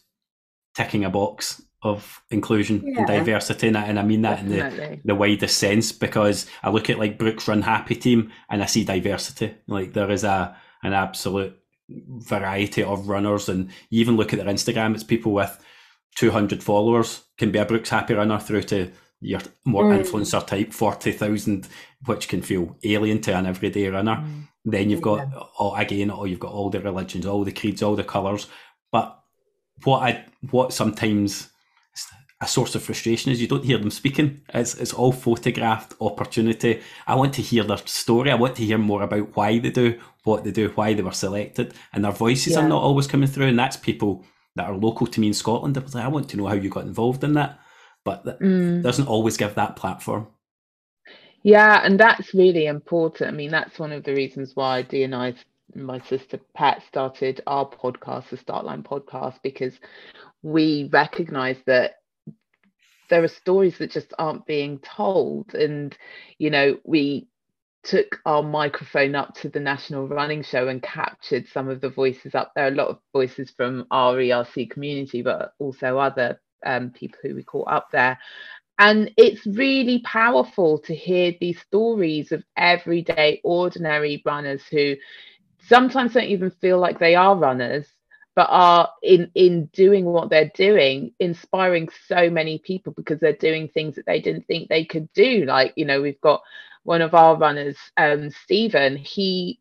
ticking a box of inclusion yeah. and diversity and I, and I mean that Definitely. in the, the widest sense because I look at like Brooks Run Happy Team and I see diversity like there is a an absolute variety of runners and you even look at their Instagram it's people with 200 followers can be a Brooks Happy runner through to your more mm. influencer type 40,000 which can feel alien to an everyday runner mm. then you've got yeah. all, again all you've got all the religions all the creeds all the colors but what I what sometimes is a source of frustration is you don't hear them speaking. It's it's all photographed opportunity. I want to hear their story. I want to hear more about why they do what they do, why they were selected, and their voices yeah. are not always coming through. And that's people that are local to me in Scotland. I, want to know how you got involved in that, but that mm. doesn't always give that platform. Yeah, and that's really important. I mean, that's one of the reasons why I, my sister Pat, started our podcast, the Startline podcast, because we recognize that there are stories that just aren't being told. And you know we took our microphone up to the national running show and captured some of the voices up there a lot of voices from our erc community but also other um, people who we caught up there. And it's really powerful to hear these stories of everyday ordinary runners who sometimes don't even feel like they are runners but are in in doing what they're doing inspiring so many people because they're doing things that they didn't think they could do. Like you know we've got one of our runners um Stephen he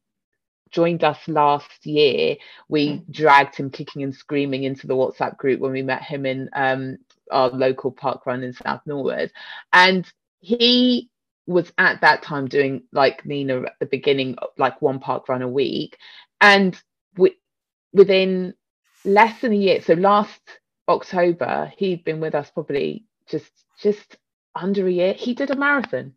joined us last year. We dragged him kicking and screaming into the WhatsApp group when we met him in um our local park run in South Norwood. And he was at that time doing like Nina at the beginning like one park run a week and within less than a year. So last October, he'd been with us probably just just under a year. He did a marathon.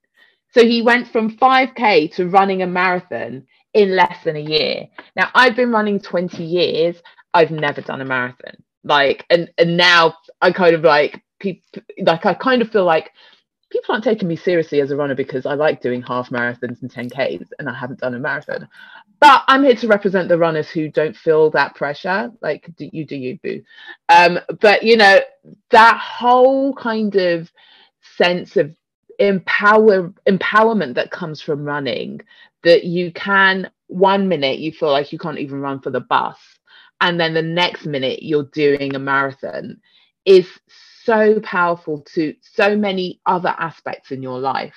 So he went from 5k to running a marathon in less than a year. Now I've been running 20 years. I've never done a marathon. Like and and now I kind of like people like I kind of feel like people aren't taking me seriously as a runner because I like doing half marathons and 10Ks and I haven't done a marathon. But I'm here to represent the runners who don't feel that pressure. Like do you do you boo. Um, but you know, that whole kind of sense of empower empowerment that comes from running that you can one minute you feel like you can't even run for the bus and then the next minute you're doing a marathon is so powerful to so many other aspects in your life.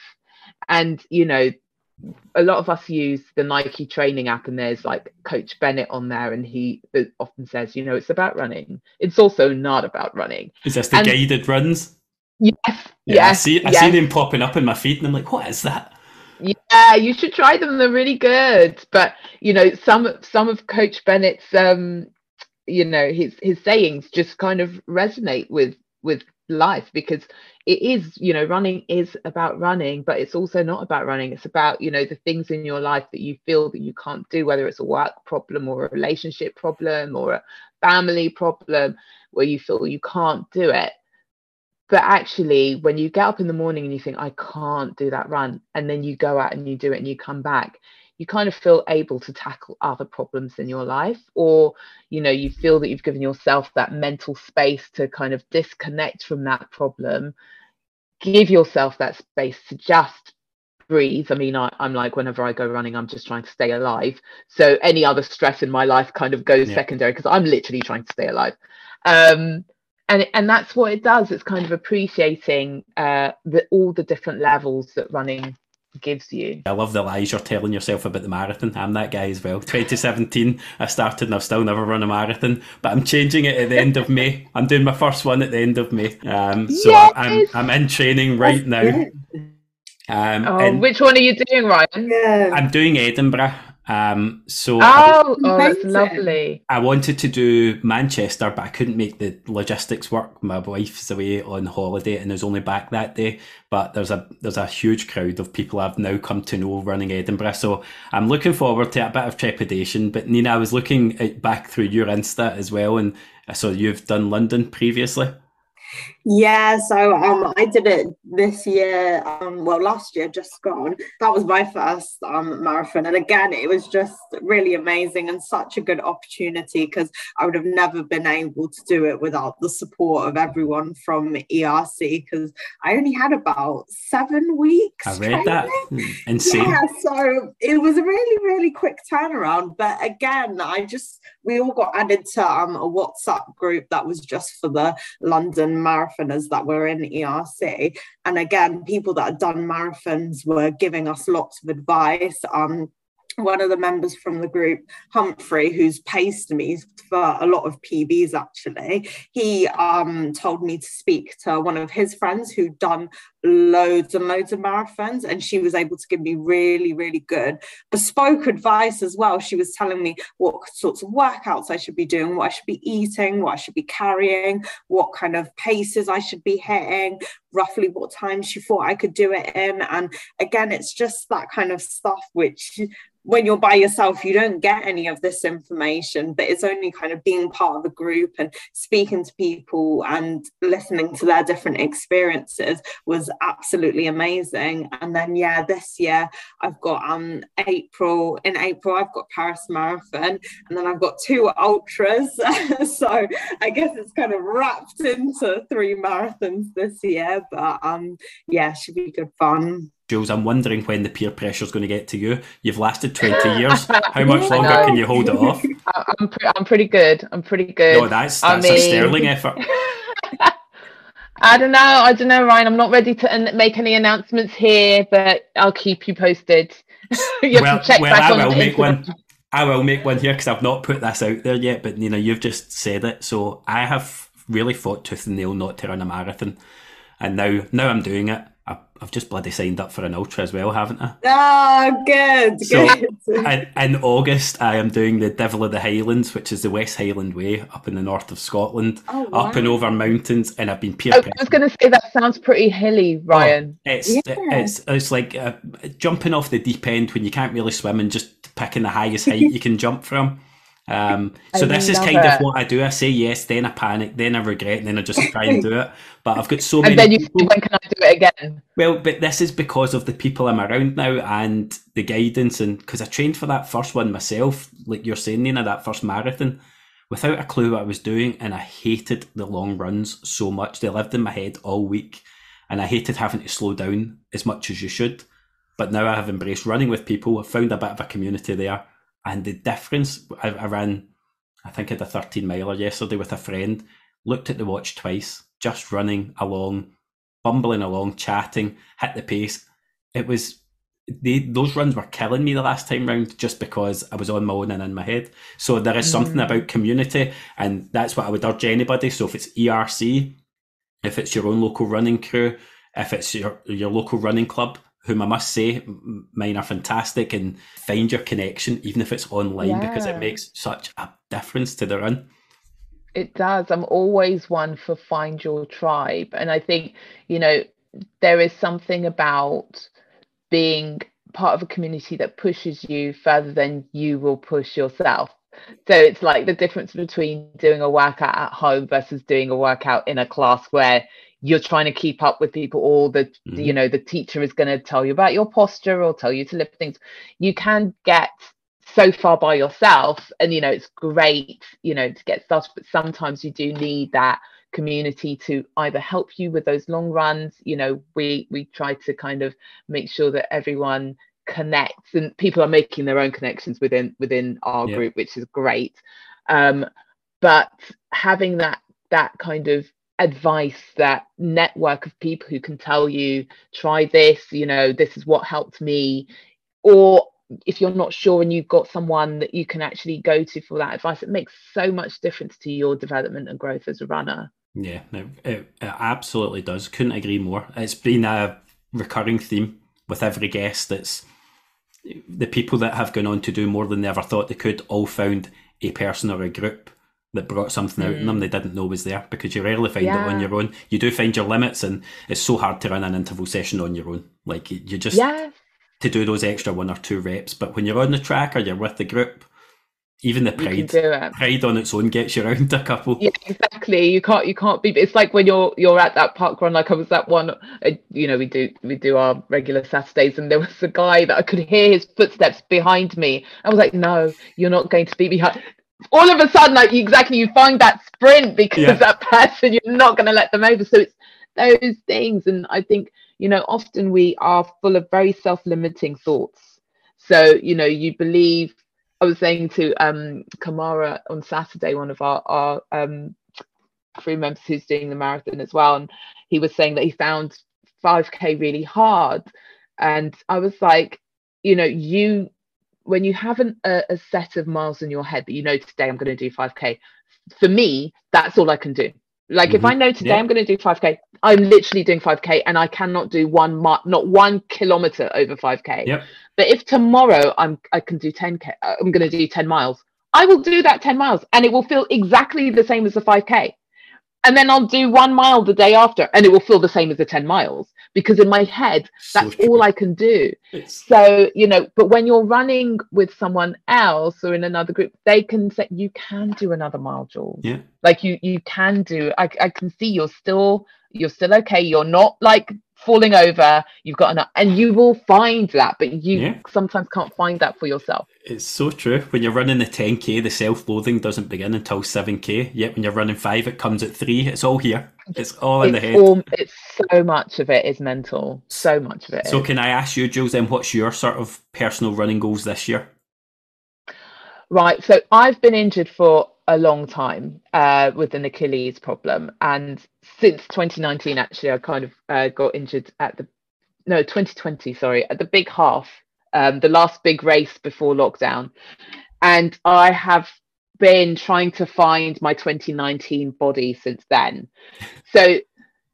And, you know, a lot of us use the Nike training app, and there's like Coach Bennett on there, and he often says, you know, it's about running. It's also not about running. Is this the and, guided runs? Yes. Yeah, yes. I see. I yes. see them popping up in my feed, and I'm like, what is that? Yeah, you should try them. They're really good. But you know, some some of Coach Bennett's um, you know, his his sayings just kind of resonate with with life because it is you know running is about running but it's also not about running. It's about you know the things in your life that you feel that you can't do whether it's a work problem or a relationship problem or a family problem where you feel you can't do it. But actually when you get up in the morning and you think i can't do that run and then you go out and you do it and you come back you kind of feel able to tackle other problems in your life or you know you feel that you've given yourself that mental space to kind of disconnect from that problem give yourself that space to just breathe. I mean I, am like whenever i go running i'm just trying to stay alive. So any other stress in my life kind of goes yeah. secondary because i'm literally trying to stay alive. Um and and that's what it does. It's kind of appreciating uh the all the different levels that running gives you. I love the lies you're telling yourself about the marathon. I'm that guy as well. 2017, I started and I've still never run a marathon, but I'm changing it at the end of May. I'm doing my first one at the end of May. Um, so yes! I'm, I'm in training right now. Um, oh, which one are you doing, Ryan? Yeah. I'm doing Edinburgh. Um, so oh, oh, that's lovely. I wanted to do Manchester, but I couldn't make the logistics work. My wife's away on holiday and is only back that day. But there's a there's a huge crowd of people I've now come to know running Edinburgh. So I'm looking forward to a bit of trepidation. But Nina, I was looking back through your Insta as well, and so you've done London previously. Yeah, so um, I did it this year. Um, well, last year, just gone. That was my first um, marathon, and again, it was just really amazing and such a good opportunity because I would have never been able to do it without the support of everyone from ERC. Because I only had about seven weeks. I read training. that. Hmm, insane. Yeah, so it was a really, really quick turnaround. But again, I just we all got added to um, a WhatsApp group that was just for the London Marathon marathoners that were in ERC. And again, people that had done marathons were giving us lots of advice. Um, one of the members from the group, Humphrey, who's paced me for a lot of PBs actually, he um, told me to speak to one of his friends who'd done loads and loads of marathons, and she was able to give me really, really good bespoke advice as well. She was telling me what sorts of workouts I should be doing, what I should be eating, what I should be carrying, what kind of paces I should be hitting, roughly what time she thought I could do it in. And again, it's just that kind of stuff which when you're by yourself, you don't get any of this information, but it's only kind of being part of a group and speaking to people and listening to their different experiences was absolutely amazing. And then, yeah, this year I've got um April, in April, I've got Paris Marathon, and then I've got two ultras. so I guess it's kind of wrapped into three marathons this year, but um, yeah, should be good fun. Jules, I'm wondering when the peer pressure is going to get to you. You've lasted 20 years. How much longer can you hold it off? I'm, pre- I'm pretty good. I'm pretty good. No, that's, that's I mean... a sterling effort. I don't know. I don't know, Ryan. I'm not ready to make any announcements here, but I'll keep you posted. you well, well I will make one. I will make one here because I've not put this out there yet. But you know, you've just said it, so I have really fought tooth and nail not to run a marathon, and now now I'm doing it. I've just bloody signed up for an ultra as well, haven't I? Oh, good, so, good. in, in, August, I am doing the Devil of the Highlands, which is the West Highland Way up in the north of Scotland, oh, wow. up and over mountains, and I've been peer. I was going to say that sounds pretty hilly, Ryan. Oh, it's yeah. it's it's like uh, jumping off the deep end when you can't really swim and just picking the highest height you can jump from. Um, so I this is kind it. of what I do. I say yes, then I panic, then I regret, and then I just try and do it. But I've got so many. And then you say, when can I do it again? Well, but this is because of the people I'm around now and the guidance, and because I trained for that first one myself, like you're saying, Nina, that first marathon, without a clue what I was doing, and I hated the long runs so much. They lived in my head all week, and I hated having to slow down as much as you should. But now I have embraced running with people. I've found a bit of a community there and the difference, I, I ran, I think I had a 13 miler yesterday with a friend, looked at the watch twice, just running along, bumbling along, chatting, hit the pace. It was they, those runs were killing me the last time round just because I was on my own and in my head. So there is something mm. about community, and that's what I would urge anybody. So if it's ERC, if it's your own local running crew, if it's your your local running club, whom I must say, mine are fantastic, and find your connection, even if it's online, yeah. because it makes such a difference to the run. It does. I'm always one for find your tribe. And I think, you know, there is something about being part of a community that pushes you further than you will push yourself. So it's like the difference between doing a workout at home versus doing a workout in a class where you're trying to keep up with people or the mm-hmm. you know the teacher is going to tell you about your posture or tell you to lift things you can get so far by yourself and you know it's great you know to get started but sometimes you do need that community to either help you with those long runs you know we we try to kind of make sure that everyone connects and people are making their own connections within within our yeah. group which is great um but having that that kind of advice that network of people who can tell you try this you know this is what helped me or if you're not sure and you've got someone that you can actually go to for that advice it makes so much difference to your development and growth as a runner. Yeah it, it, it absolutely does. Couldn't agree more. It's been a recurring theme with every guest that's the people that have gone on to do more than they ever thought they could all found a person or a group that brought something out in them mm. they didn't know was there because you rarely find yeah. it on your own. You do find your limits, and it's so hard to run an interval session on your own. Like you just yeah. to do those extra one or two reps. But when you're on the track or you're with the group, even the pride pride on its own gets you around a couple yeah exactly you can't you can't be it's like when you're you're at that park run like i was that one uh, you know we do we do our regular saturdays and there was a guy that i could hear his footsteps behind me i was like no you're not going to be behind all of a sudden like exactly you find that sprint because yeah. that person you're not going to let them over so it's those things and i think you know often we are full of very self-limiting thoughts so you know you believe I was saying to um, Kamara on Saturday, one of our, our um, crew members who's doing the marathon as well, and he was saying that he found 5k really hard. And I was like, you know, you when you have an, a, a set of miles in your head that you know today I'm going to do 5k, for me, that's all I can do. Like mm-hmm. if I know today yeah. I'm going to do 5k, I'm literally doing 5k and I cannot do one mi- not one kilometer over 5k. Yep. But if tomorrow I'm I can do 10k, uh, I'm going to do 10 miles. I will do that 10 miles and it will feel exactly the same as the 5k. And then I'll do one mile the day after and it will feel the same as the 10 miles because in my head that's so all I can do. So, you know, but when you're running with someone else or in another group, they can say you can do another mile, Jules. Yeah. Like you you can do I I can see you're still you're still okay. You're not like falling over you've got enough and you will find that but you yeah. sometimes can't find that for yourself. It's so true. When you're running the 10k the self-loathing doesn't begin until 7k yet when you're running 5 it comes at 3 it's all here. It's all it's in the head. all, it's so much of it is mental. So much of it so is. can i ask you jules then what's your sort of personal running goals this year? Right so i've been injured for a long time uh, with an Achilles problem, and since 2019, actually, I kind of uh, got injured at the no 2020, sorry, at the big half, um, the last big race before lockdown, and I have been trying to find my 2019 body since then. So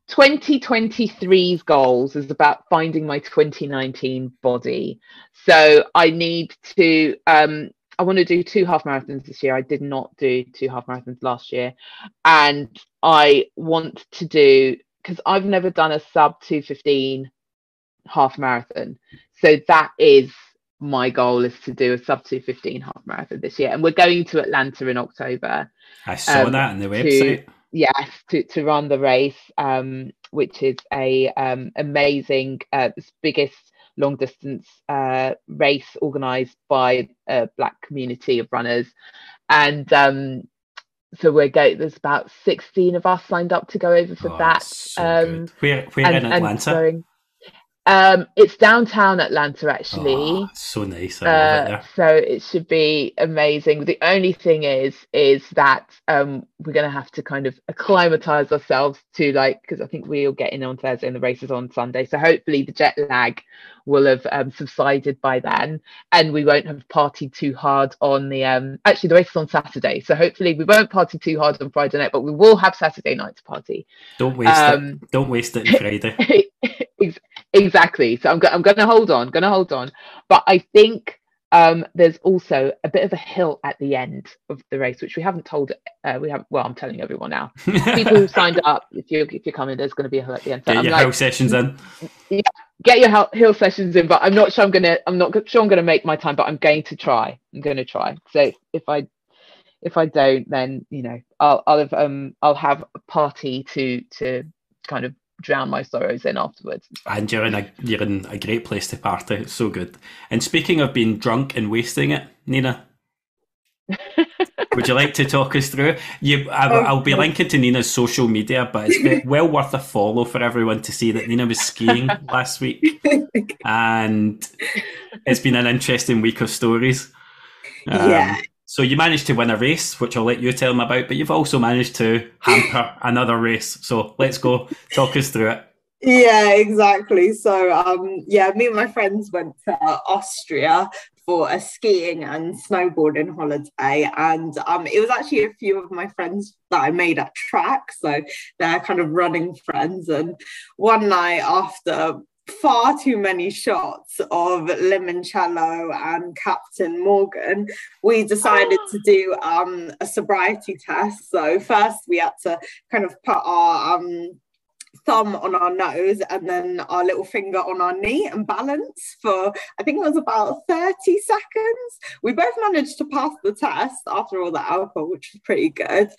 2023's goals is about finding my 2019 body. So I need to um, I want to do two half marathons this year. I did not do two half marathons last year. And I want to do, because I've never done a sub 215 half marathon. So that is my goal is to do a sub 215 half marathon this year. And we're going to Atlanta in October. I saw um, that on the website. To, yes, to, to run the race, um, which is a um, amazing, uh, biggest long distance uh, race organized by a black community of runners and um, so we're going there's about 16 of us signed up to go over for oh, that so um, where, where and, in atlanta um, it's downtown Atlanta, actually. Oh, so nice. Uh, it so it should be amazing. The only thing is, is that um, we're going to have to kind of acclimatize ourselves to like, because I think we'll get in on Thursday and the race is on Sunday. So hopefully the jet lag will have um, subsided by then, and we won't have partied too hard on the. Um, actually, the race is on Saturday, so hopefully we won't party too hard on Friday night, but we will have Saturday night to party. Don't waste it. Um, Don't waste it Friday. exactly. So I'm, go- I'm going to hold on, going to hold on. But I think um, there's also a bit of a hill at the end of the race, which we haven't told. Uh, we have. Well, I'm telling everyone now. People who signed up, if you if you're coming, there's going to be a hill at the end. So get I'm your like, sessions in. Yeah, get your hill sessions in. But I'm not sure I'm to. I'm not sure I'm to make my time, but I'm going to try. I'm going to try. So if I if I don't, then you know I'll I'll have um I'll have a party to to kind of drown my sorrows in afterwards. And you're in a you're in a great place to party. It's so good. And speaking of being drunk and wasting it, Nina, would you like to talk us through? You, I, will be linking to Nina's social media, but it's well worth a follow for everyone to see that Nina was skiing last week, and it's been an interesting week of stories. Um, yeah, So you managed to win a race, which I'll let you tell them about, but you've also managed to hamper another race. So let's go. Talk us through it. Yeah, exactly. So um yeah, me and my friends went to Austria for a skiing and snowboarding holiday and um it was actually a few of my friends that I made at track so they're kind of running friends and one night after far too many shots of limoncello and Captain Morgan, we decided to do um, a sobriety test. So first we had to kind of put our um, thumb on our nose and then our little finger on our knee and balance for I think it was about 30 seconds. We both managed to pass the test after all the alcohol, which was pretty good.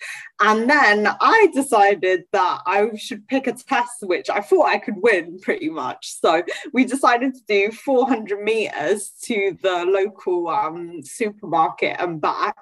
And then I decided that I should pick a test which I thought I could win pretty much. So we decided to do 400 meters to the local um, supermarket and back.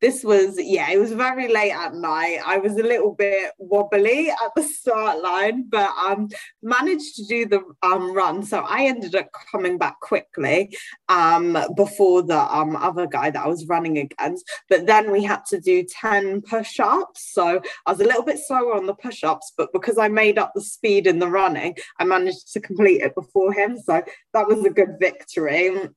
This was, yeah, it was very late at night. I was a little bit wobbly at the start line but um, managed to do the um, run. So I ended up coming back quickly um, before the um, other guy that I was running against. But then we had to do 10 push ups. So I was a little bit slower on the push ups, but because I made up the speed in the running, I managed to complete it before him. So that was a good victory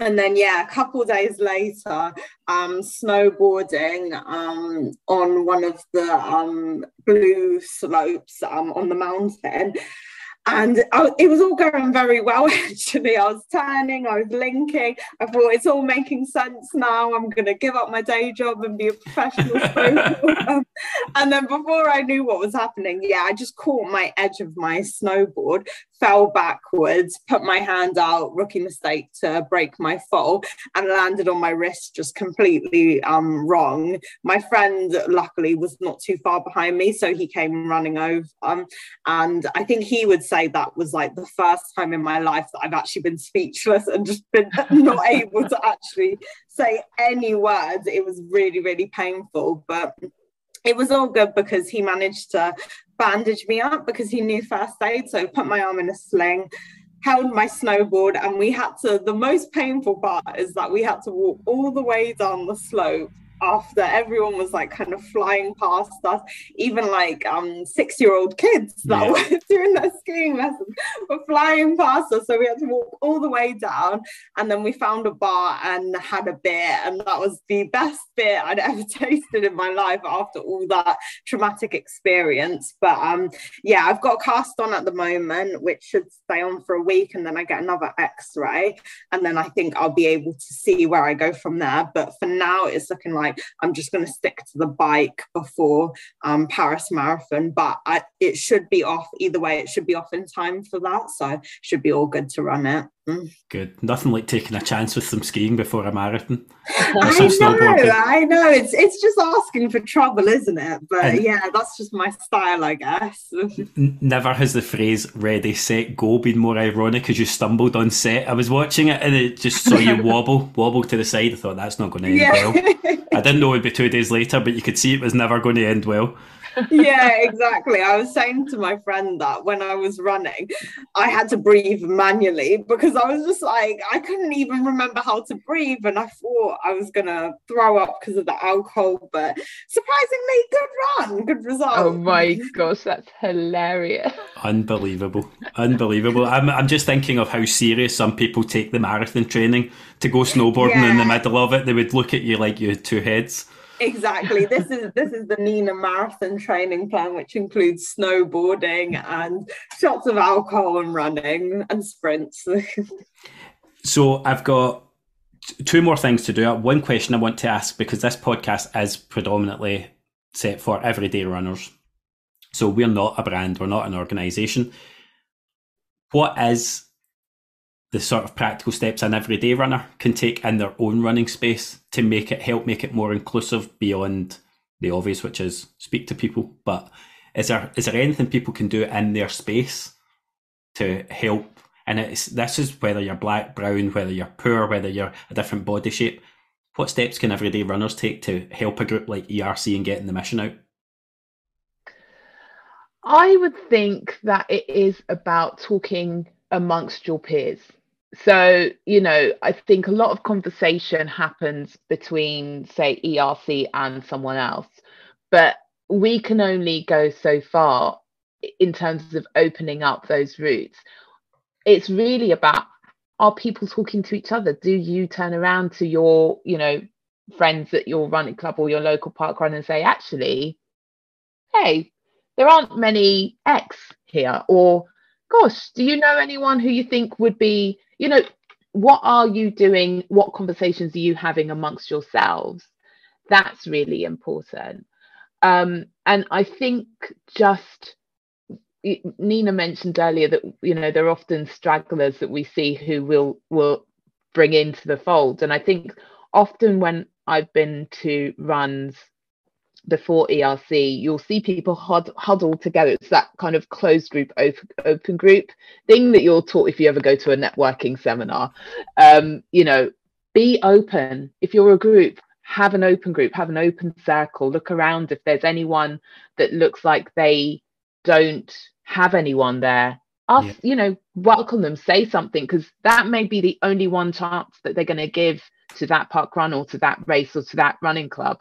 and then yeah a couple days later um, snowboarding um, on one of the um, blue slopes um, on the mountain and I, it was all going very well actually i was turning i was linking i thought it's all making sense now i'm going to give up my day job and be a professional snowboarder and then before i knew what was happening yeah i just caught my edge of my snowboard fell backwards, put my hand out, rookie mistake to break my fall, and landed on my wrist just completely um, wrong. My friend, luckily, was not too far behind me, so he came running over. Um, and I think he would say that was like the first time in my life that I've actually been speechless and just been not able to actually say any words. It was really, really painful, but it was all good because he managed to bandage me up because he knew first aid. So put my arm in a sling, held my snowboard, and we had to. The most painful part is that we had to walk all the way down the slope after everyone was like kind of flying past us, even like um six year old kids that yeah. were doing their skiing lessons were flying past us. So we had to walk all the way down and then we found a bar and had a beer. And that was the best beer I'd ever tasted in my life after all that traumatic experience. But um yeah, I've got cast on at the moment, which should stay on for a week and then I get another x-ray. And then I think I'll be able to see where I go from there. But for now it's looking like like I'm just going to stick to the bike before um, Paris Marathon, but I, it should be off either way. It should be off in time for that, so should be all good to run it. Mm. Good. Nothing like taking a chance with some skiing before a marathon. I know. I know. It's it's just asking for trouble, isn't it? But and yeah, that's just my style, I guess. never has the phrase "ready, set, go" been more ironic as you stumbled on set. I was watching it and it just saw you wobble, wobble to the side. I thought that's not going to end yeah. well. I didn't know it'd be two days later, but you could see it was never going to end well yeah, exactly. I was saying to my friend that when I was running, I had to breathe manually because I was just like, I couldn't even remember how to breathe. And I thought I was going to throw up because of the alcohol. But surprisingly, good run, good result. Oh my gosh, that's hilarious. Unbelievable. Unbelievable. I'm, I'm just thinking of how serious some people take the marathon training to go snowboarding yeah. in the middle of it. They would look at you like you had two heads exactly. This is this is the nina marathon training plan which includes snowboarding and shots of alcohol and running and sprints. So i've got two more things to do. One question i want to ask because this podcast is predominantly set for everyday runners. So we're not a brand we're not an organization. What is the sort of practical steps an everyday runner can take in their own running space to make it help make it more inclusive beyond the obvious, which is speak to people. But is there is there anything people can do in their space to help? And it's this is whether you're black, brown, whether you're poor, whether you're a different body shape. What steps can everyday runners take to help a group like ERC in getting the mission out? I would think that it is about talking amongst your peers so you know i think a lot of conversation happens between say erc and someone else but we can only go so far in terms of opening up those routes. It's really about are people talking to each other? Do you turn around to your you know friends at your running club or your local park run and say actually hey there aren't many x here or gosh do you know anyone who you think would be you know, what are you doing? What conversations are you having amongst yourselves? That's really important. Um, and I think just Nina mentioned earlier that you know there are often stragglers that we see who will will bring into the fold, and I think often when I've been to runs before ERC, you'll see people hud- huddle together. It's that kind of closed group, open, open group thing that you're taught if you ever go to a networking seminar. Um, you know, be open. If you're a group, have an open group, have an open circle. Look around if there's anyone that looks like they don't have anyone there. Ask, yeah. you know, welcome them, say something, because that may be the only one chance that they're going to give to that park run or to that race or to that running club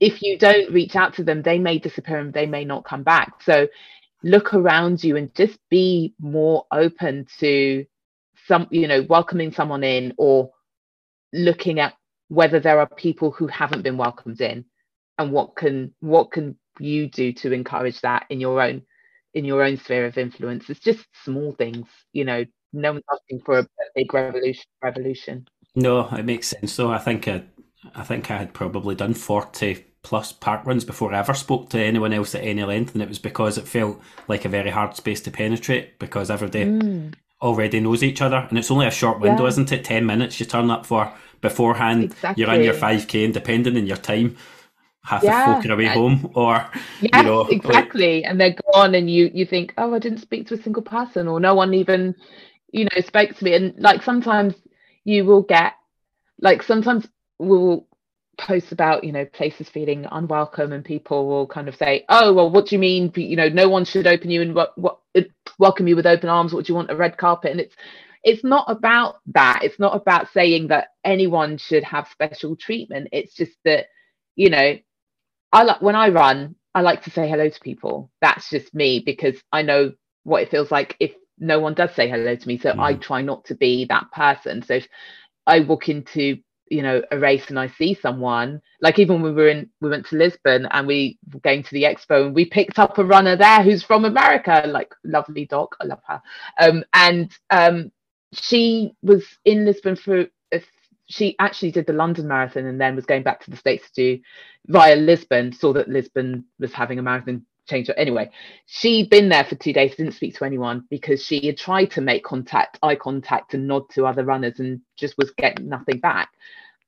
if you don't reach out to them, they may disappear and they may not come back. So look around you and just be more open to some, you know, welcoming someone in or looking at whether there are people who haven't been welcomed in and what can what can you do to encourage that in your own in your own sphere of influence? It's just small things you know no one's asking for a big revolution revolution. No it makes sense. So i think I, I think i had probably done 40 plus park runs before I ever spoke to anyone else at any length, and it was because it felt like a very hard space to penetrate because everybody mm. already knows each other, and it's only a short window, yeah. isn't it? Ten minutes you turn up for beforehand. Exactly. You're in your five k, and depending on your time, half yeah. the folk are away home, or yeah, you know, exactly, like, and they're gone, and you you think, oh, I didn't speak to a single person, or no one even, you know, spoke to me, and like sometimes you will get, like sometimes we'll posts about you know places feeling unwelcome and people will kind of say oh well what do you mean? You know no one should open you and what, what welcome you with open arms. What do you want? A red carpet. And it's it's not about that. It's not about saying that anyone should have special treatment. It's just that you know i like when i run i like to say hello to people. That's just me because i know what it feels like if no one does say hello to me. So mm. i try not to be that person. So if i walk into you know a race and I see someone like even when we were in we went to Lisbon and we were going to the expo and we picked up a runner there who's from America like lovely doc I love her. Um, and um, she was in Lisbon for she actually did the London marathon and then was going back to the States to do via Lisbon saw that Lisbon was having a marathon changed her. Anyway, she'd been there for two days, didn't speak to anyone because she had tried to make contact, eye contact, and nod to other runners, and just was getting nothing back.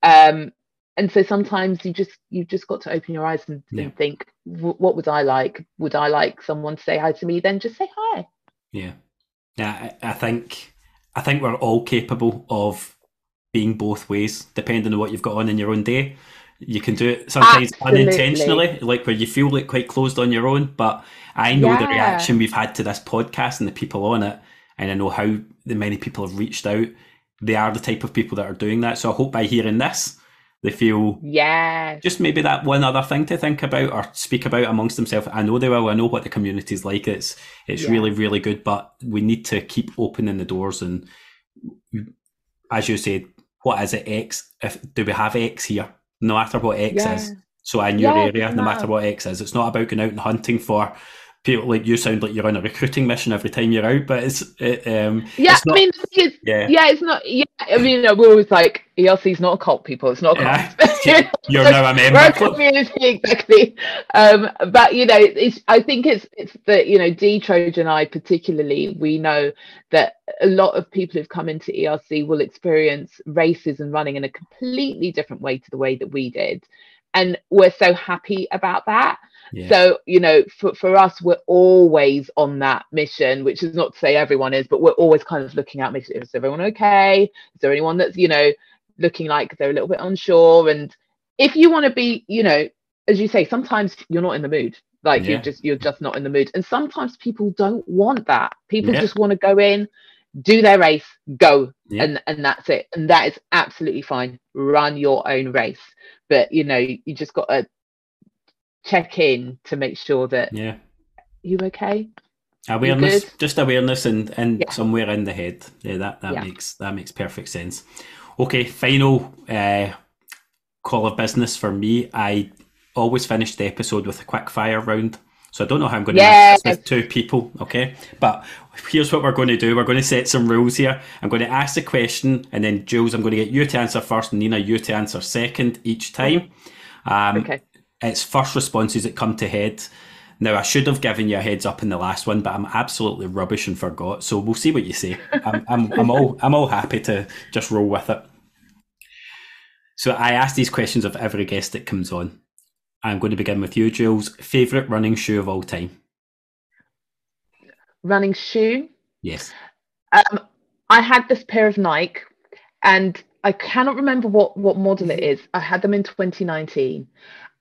Um, and so sometimes you just you've just got to open your eyes and, yeah. and think, what would I like? Would I like someone to say hi to me? Then just say hi. Yeah, yeah. I, I think I think we're all capable of being both ways, depending on what you've got on in your own day. You can do it sometimes Absolutely. unintentionally, like where you feel like quite closed on your own. But I know yeah. the reaction we've had to this podcast and the people on it, and I know how the many people have reached out. They are the type of people that are doing that. So I hope by hearing this, they feel yeah just maybe that one other thing to think about or speak about amongst themselves i know they will i know what the community is like it's it's yeah. really really good but we need to keep opening the doors and as you said what is it x if do we have x here no matter what X yeah. is. So in your yeah, area, no matter what X is, it's not about going out and hunting for people like you sound like you're on a recruiting mission every time you're out, but it's it, um yeah. It's not, I mean, it's, yeah, yeah, it's not. Yeah, I mean, we're always like ERC's not a cult, people. It's not a cult. Yeah. you're now a member. We're a community, exactly. Um, but you know, it's. I think it's it's that you know, D Trojan and I particularly, we know that a lot of people who've come into ERC will experience races and running in a completely different way to the way that we did, and we're so happy about that yeah. So, you know, for, for us, we're always on that mission, which is not to say everyone is, but we're always kind of looking at is everyone okay? Is there anyone that's, you know, looking like they're a little bit unsure? And if you want to be, you know, as you say, sometimes you're not in the mood. Like yeah. you're just you're just not in the mood. And sometimes people don't want that. People yeah. just want to go in, do their race, go, yeah. and and that's it. And that is absolutely fine. Run your own race, but you know you just got to check in to make sure that yeah, you okay. Awareness, just awareness, and and yeah. somewhere in the head. Yeah, that that yeah. makes that makes perfect sense. Okay, final uh, call of business for me. I always finish the episode with a quick fire round. So I don't know how I'm going to yes. this with two people, okay? But here's what we're going to do. We're going to set some rules here. I'm going to ask the question, and then Jules, I'm going to get you to answer first, and Nina, you to answer second each time. Um, okay. It's first responses that come to head. Now I should have given you a heads up in the last one, but I'm absolutely rubbish and forgot. So we'll see what you say. I'm, I'm, I'm all I'm all happy to just roll with it. So I ask these questions of every guest that comes on. I'm going to begin with you, Jules. Favorite running shoe of all time? Running shoe? Yes. Um, I had this pair of Nike, and I cannot remember what what model it is. I had them in 2019,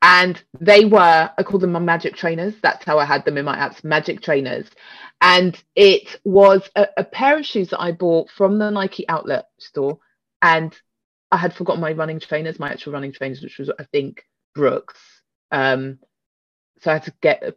and they were I call them my magic trainers. That's how I had them in my apps, magic trainers. And it was a, a pair of shoes that I bought from the Nike outlet store, and I had forgotten my running trainers, my actual running trainers, which was I think Brooks um, so I had to get a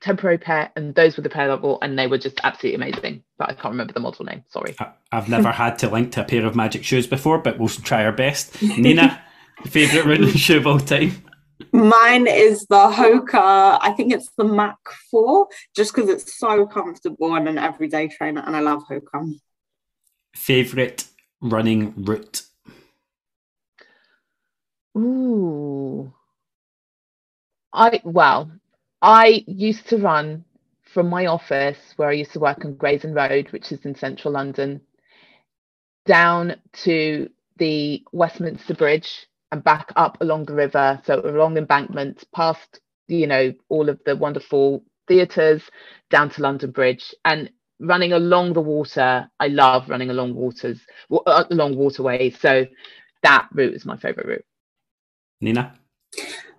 temporary pair, and those were the pair I bought, and they were just absolutely amazing. But I can't remember the model name. Sorry. I've never had to link to a pair of magic shoes before, but we'll try our best. Nina, favorite running shoe of all time? Mine is the Hoka. I think it's the Mach 4, just because it's so comfortable and an everyday trainer, and I love Hoka. Favorite running route? Ooh. I well, I used to run from my office where I used to work on Gray's Inn Road, which is in central London, down to the Westminster Bridge and back up along the river, so along embankment, past you know all of the wonderful theatres, down to London Bridge, and running along the water. I love running along waters, uh, along waterways. So that route is my favourite route. Nina.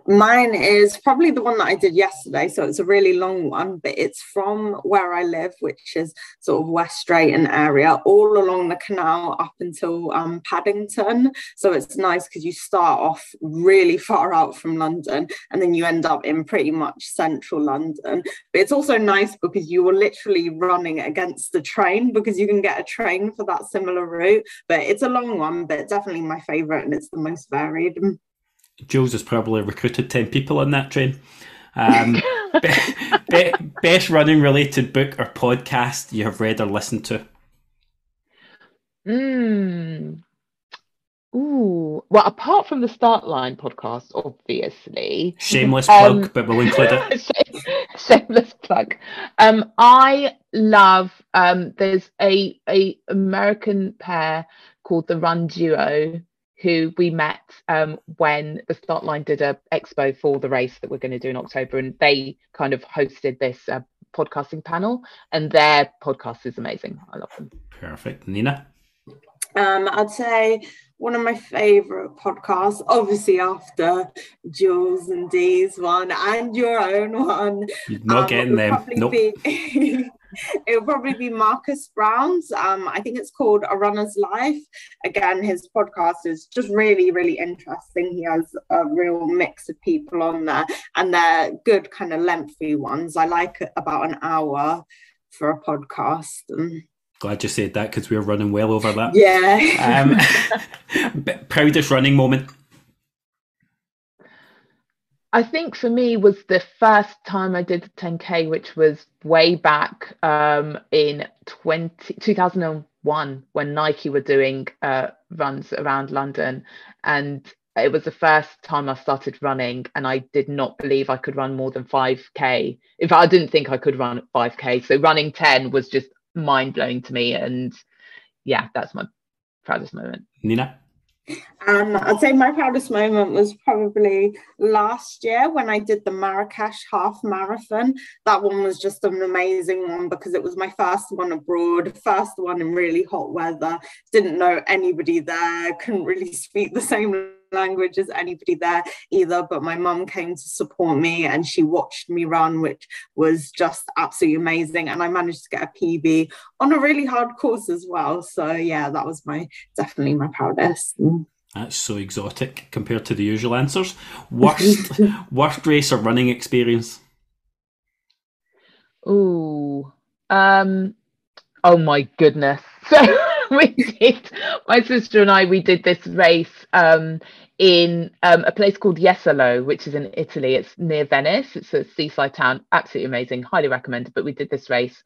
Mine is probably the one that I did yesterday. So it's a really long one, but it's from where I live, which is sort of West Drayton area, all along the canal up until um, Paddington. So it's nice because you start off really far out from London and then you end up in pretty much central London. But it's also nice because you are literally running against the train because you can get a train for that similar route. But it's a long one, but definitely my favourite and it's the most varied. Jules has probably recruited 10 people on that train. Um, be, be, best running related book or podcast you have read or listened to? Mm. Ooh. Well, apart from the Start Line podcast, obviously. Shameless plug, um, but we'll include it. shameless plug. Um, I love um, there's a a American pair called the Run Duo who we met um, when the start line did a expo for the race that we're going to do in October, and they kind of hosted this uh, podcasting panel, and their podcast is amazing. I love them. Perfect, Nina. Um, I'd say one of my favorite podcasts, obviously after Jules and Dee's one and your own one. You're not um, getting them. Nope. Be, it'll probably be Marcus Brown's. Um, I think it's called A Runner's Life. Again, his podcast is just really, really interesting. He has a real mix of people on there, and they're good, kind of lengthy ones. I like about an hour for a podcast. Glad you said that because we're running well over that. Yeah. um, proudest running moment I think for me was the first time I did the 10k, which was way back um, in 20, 2001 when Nike were doing uh, runs around London, and it was the first time I started running, and I did not believe I could run more than 5k. In fact, I didn't think I could run 5k. So running 10 was just mind blowing to me, and yeah, that's my proudest moment. Nina. Um, I'd say my proudest moment was probably last year when I did the Marrakesh half marathon. That one was just an amazing one because it was my first one abroad, first one in really hot weather. Didn't know anybody there, couldn't really speak the same language as anybody there either, but my mum came to support me and she watched me run, which was just absolutely amazing. And I managed to get a PB on a really hard course as well. So yeah, that was my definitely my proudest. That's so exotic compared to the usual answers. Worst worst race or running experience? Ooh. Um oh my goodness. So we did my sister and I we did this race um in um, a place called Jesolo, which is in Italy. It's near Venice. It's a seaside town. Absolutely amazing. Highly recommended. But we did this race,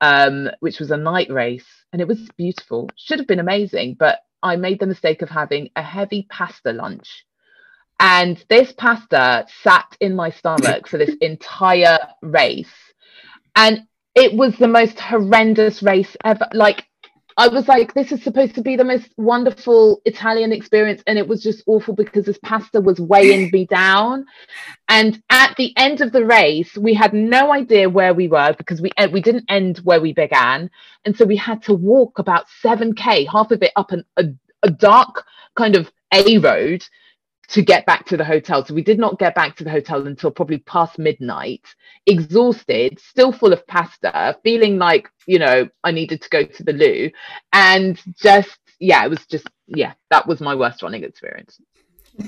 um, which was a night race, and it was beautiful. Should have been amazing, but I made the mistake of having a heavy pasta lunch. And this pasta sat in my stomach for this entire race. And it was the most horrendous race ever. Like, I was like, this is supposed to be the most wonderful Italian experience. And it was just awful because this pasta was weighing me down. And at the end of the race, we had no idea where we were because we, eh, we didn't end where we began. And so we had to walk about 7K, half of it up an, a, a dark kind of A road to get back to the hotel. So we did not get back to the hotel until probably past midnight, exhausted, still full of pasta, feeling like, you know, I needed to go to the loo. And just, yeah, it was just, yeah, that was my worst running experience.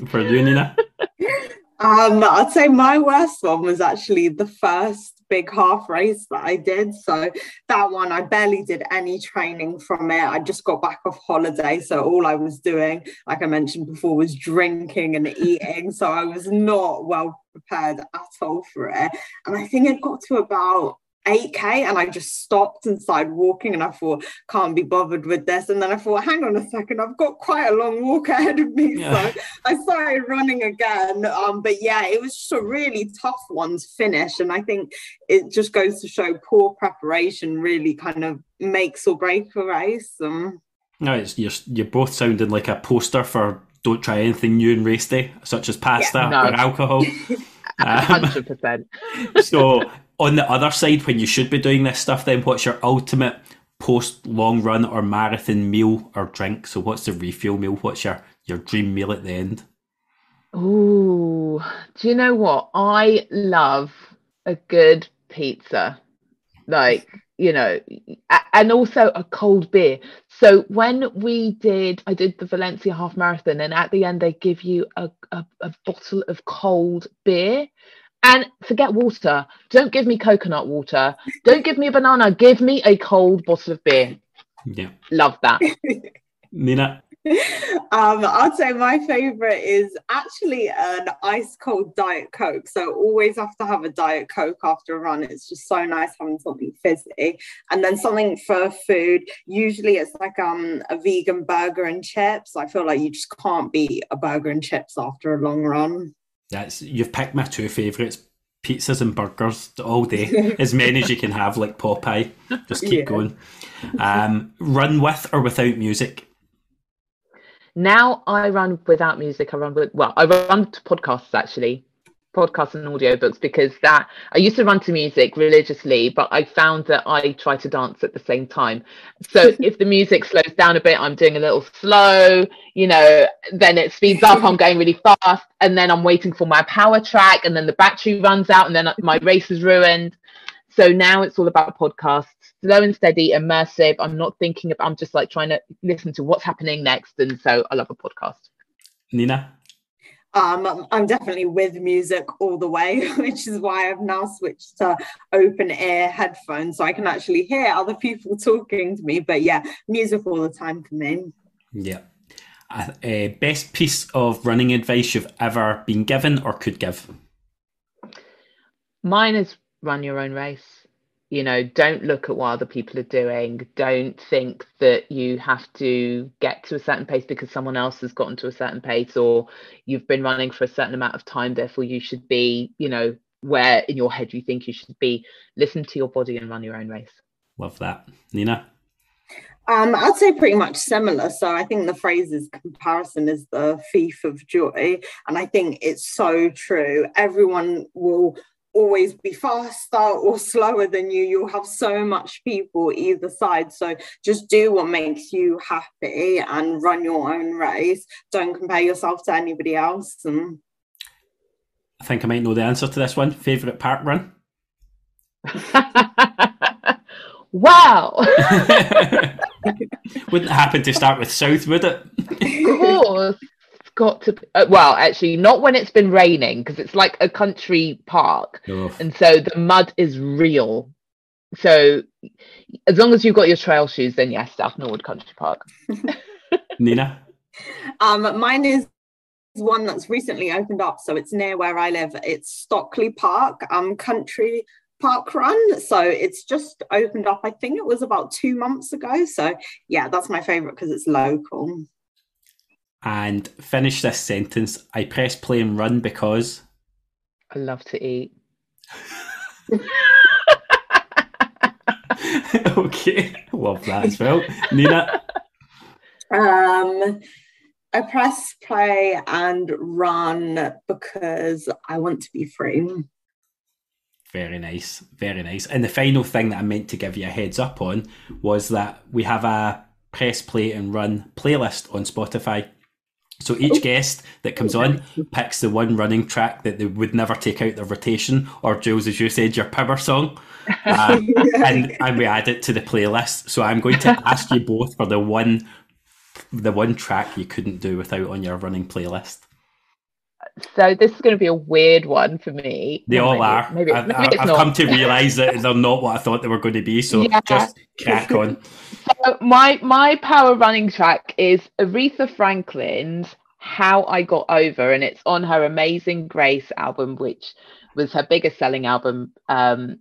For you, Nina? um, I'd say my worst one was actually the first big half race that I did. So that one, I barely did any training from it. I just got back off holiday. So all I was doing, like I mentioned before, was drinking and eating. so I was not well prepared at all for it. And I think it got to about 8k and I just stopped and started walking and I thought can't be bothered with this and then I thought hang on a second I've got quite a long walk ahead of me yeah. so I started running again um but yeah it was just a really tough one to finish and I think it just goes to show poor preparation really kind of makes or break a race um, no it's you're, you're both sounding like a poster for don't try anything new in race day such as pasta yeah, no. or alcohol Hundred um, percent. So on the other side, when you should be doing this stuff, then what's your ultimate post long run or marathon meal or drink? So what's the refuel meal? What's your your dream meal at the end? Oh, do you know what? I love a good pizza. Like, you know, and also a cold beer. So when we did, I did the Valencia half marathon, and at the end they give you a, a, a bottle of cold beer. And forget water. Don't give me coconut water. Don't give me a banana. Give me a cold bottle of beer. Yeah. Love that. Nina. um, I'd say my favorite is actually an ice cold Diet Coke. So always have to have a Diet Coke after a run. It's just so nice having something fizzy. And then something for food. Usually it's like um a vegan burger and chips. I feel like you just can't beat a burger and chips after a long run. That's you've picked my two favourites. Pizzas and burgers all day, as many as you can have, like Popeye. Just keep yeah. going. Um, run with or without music? Now I run without music. I run with well, I run to podcasts actually podcasts and audiobooks because that I used to run to music religiously, but I found that I try to dance at the same time. So if the music slows down a bit, I'm doing a little slow, you know, then it speeds up, I'm going really fast, and then I'm waiting for my power track, and then the battery runs out, and then my race is ruined. So now it's all about podcasts, slow and steady, immersive. I'm not thinking about, I'm just like trying to listen to what's happening next. And so I love a podcast. Nina? Um, I'm definitely with music all the way, which is why I've now switched to open ear headphones so I can actually hear other people talking to me. But yeah, music all the time for me. Yeah. Uh, uh, best piece of running advice you've ever been given or could give? Mine is run your own race you know don't look at what other people are doing don't think that you have to get to a certain pace because someone else has gotten to a certain pace or you've been running for a certain amount of time therefore you should be you know where in your head you think you should be listen to your body and run your own race love that nina um, I'd say pretty much similar. So I think the phrase is comparison is the thief of joy. And I think it's so true. Everyone will always be faster or slower than you. You'll have so much people either side. So just do what makes you happy and run your own race. Don't compare yourself to anybody else. And I think I might know the answer to this one. Favourite park run? wow. Wouldn't happen to start with South, would it? of course. It's got to. Uh, well, actually, not when it's been raining because it's like a country park, Oof. and so the mud is real. So, as long as you've got your trail shoes, then yes, South Norwood Country Park. Nina? um, mine is one that's recently opened up. So it's near where I live. It's Stockley Park, um, country park run. So it's just opened up. I think it was about two months ago. So yeah, that's my favorite because it's local. And finish this sentence. I press play and run because. I love to eat. okay, love that as well. Nina? Um, I press play and run because I want to be free. Very nice, very nice. And the final thing that I meant to give you a heads up on was that we have a press play and run playlist on Spotify. So each guest that comes on picks the one running track that they would never take out their rotation, or Jules, as you said, your power song, uh, and and we add it to the playlist. So I'm going to ask you both for the one, the one track you couldn't do without on your running playlist. So this is going to be a weird one for me. They all maybe- are. Maybe, I've, maybe I've come to realise that they're not what I thought they were going to be. So Yeah. just crack on. So my my power running track is Aretha Franklin's "How I Got Over," and it's on her Amazing Grace album, which was her biggest selling album. Um,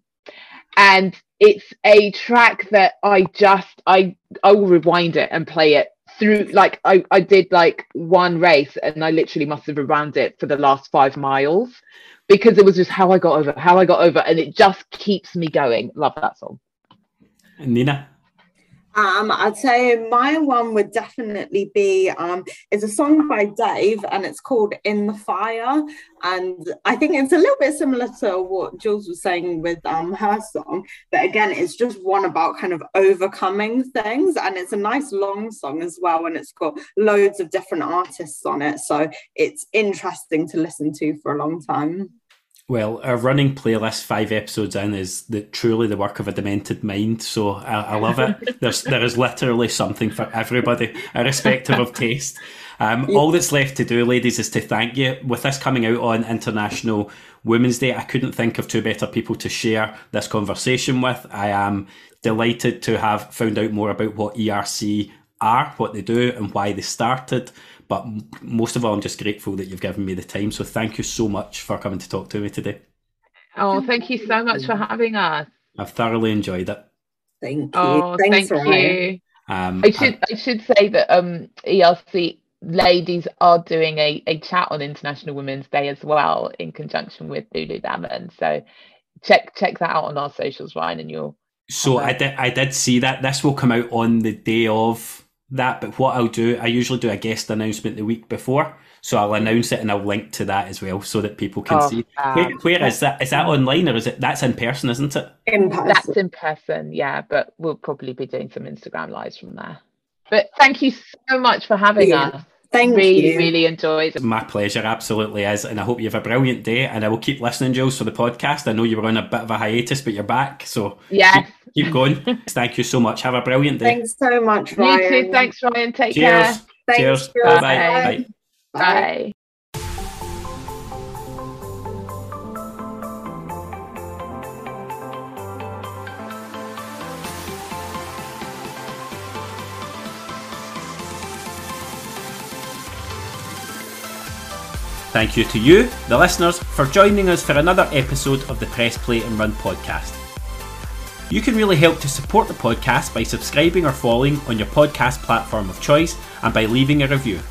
and it's a track that I just I I will rewind it and play it through. Like I I did like one race, and I literally must have rewound it for the last five miles because it was just how I got over, how I got over, and it just keeps me going. Love that song. Nina? Um, I'd say my one would definitely be um, it's a song by Dave and it's called In the Fire. And I think it's a little bit similar to what Jules was saying with um, her song. But again, it's just one about kind of overcoming things. And it's a nice long song as well. And it's got loads of different artists on it. So it's interesting to listen to for a long time. Well, our running playlist, five episodes in, is the, truly the work of a demented mind. So I, I love it. There's there is literally something for everybody, irrespective of taste. Um, all that's left to do, ladies, is to thank you. With this coming out on International Women's Day, I couldn't think of two better people to share this conversation with. I am delighted to have found out more about what ERC are, what they do, and why they started. But most of all, I'm just grateful that you've given me the time. So thank you so much for coming to talk to me today. Oh, thank you so much for having us. I've thoroughly enjoyed it. Thank you. Oh, Thanks, thank Ryan. you. Um, I should I should say that um ERC ladies are doing a, a chat on International Women's Day as well in conjunction with Lululemon. So check check that out on our socials, Ryan, and you'll So I did, I did see that. This will come out on the day of that, but what I'll do, I usually do a guest announcement the week before. So I'll announce it and I'll link to that as well so that people can Oh, see. fab. Where, where is that? Is that online or is it? That's in person, isn't it? In person. that's in person, yeah, but we'll probably be doing some Instagram lives from there. But thank you so much for having Yeah. us. Thank really, you. really enjoyed it. My pleasure, absolutely is. And I hope you have a brilliant day. And I will keep listening, Jules, for the podcast. I know you were on a bit of a hiatus, but you're back. So yeah, keep going. Thank you so much. Have a brilliant day. Thanks so much, Ryan. You too. Thanks, Ryan. Take Cheers. care. Thanks, Cheers. Bye-bye. Bye. Bye. Bye. Thank you to you, the listeners, for joining us for another episode of the Press Play and Run podcast. You can really help to support the podcast by subscribing or following on your podcast platform of choice and by leaving a review.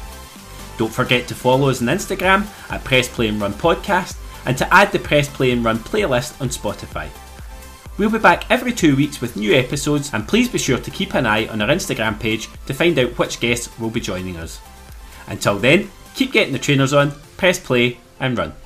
Don't forget to follow us on Instagram at Press Play and Run Podcast and to add the Press Play and Run playlist on Spotify. We'll be back every two weeks with new episodes and please be sure to keep an eye on our Instagram page to find out which guests will be joining us. Until then, keep getting the trainers on, press play and run.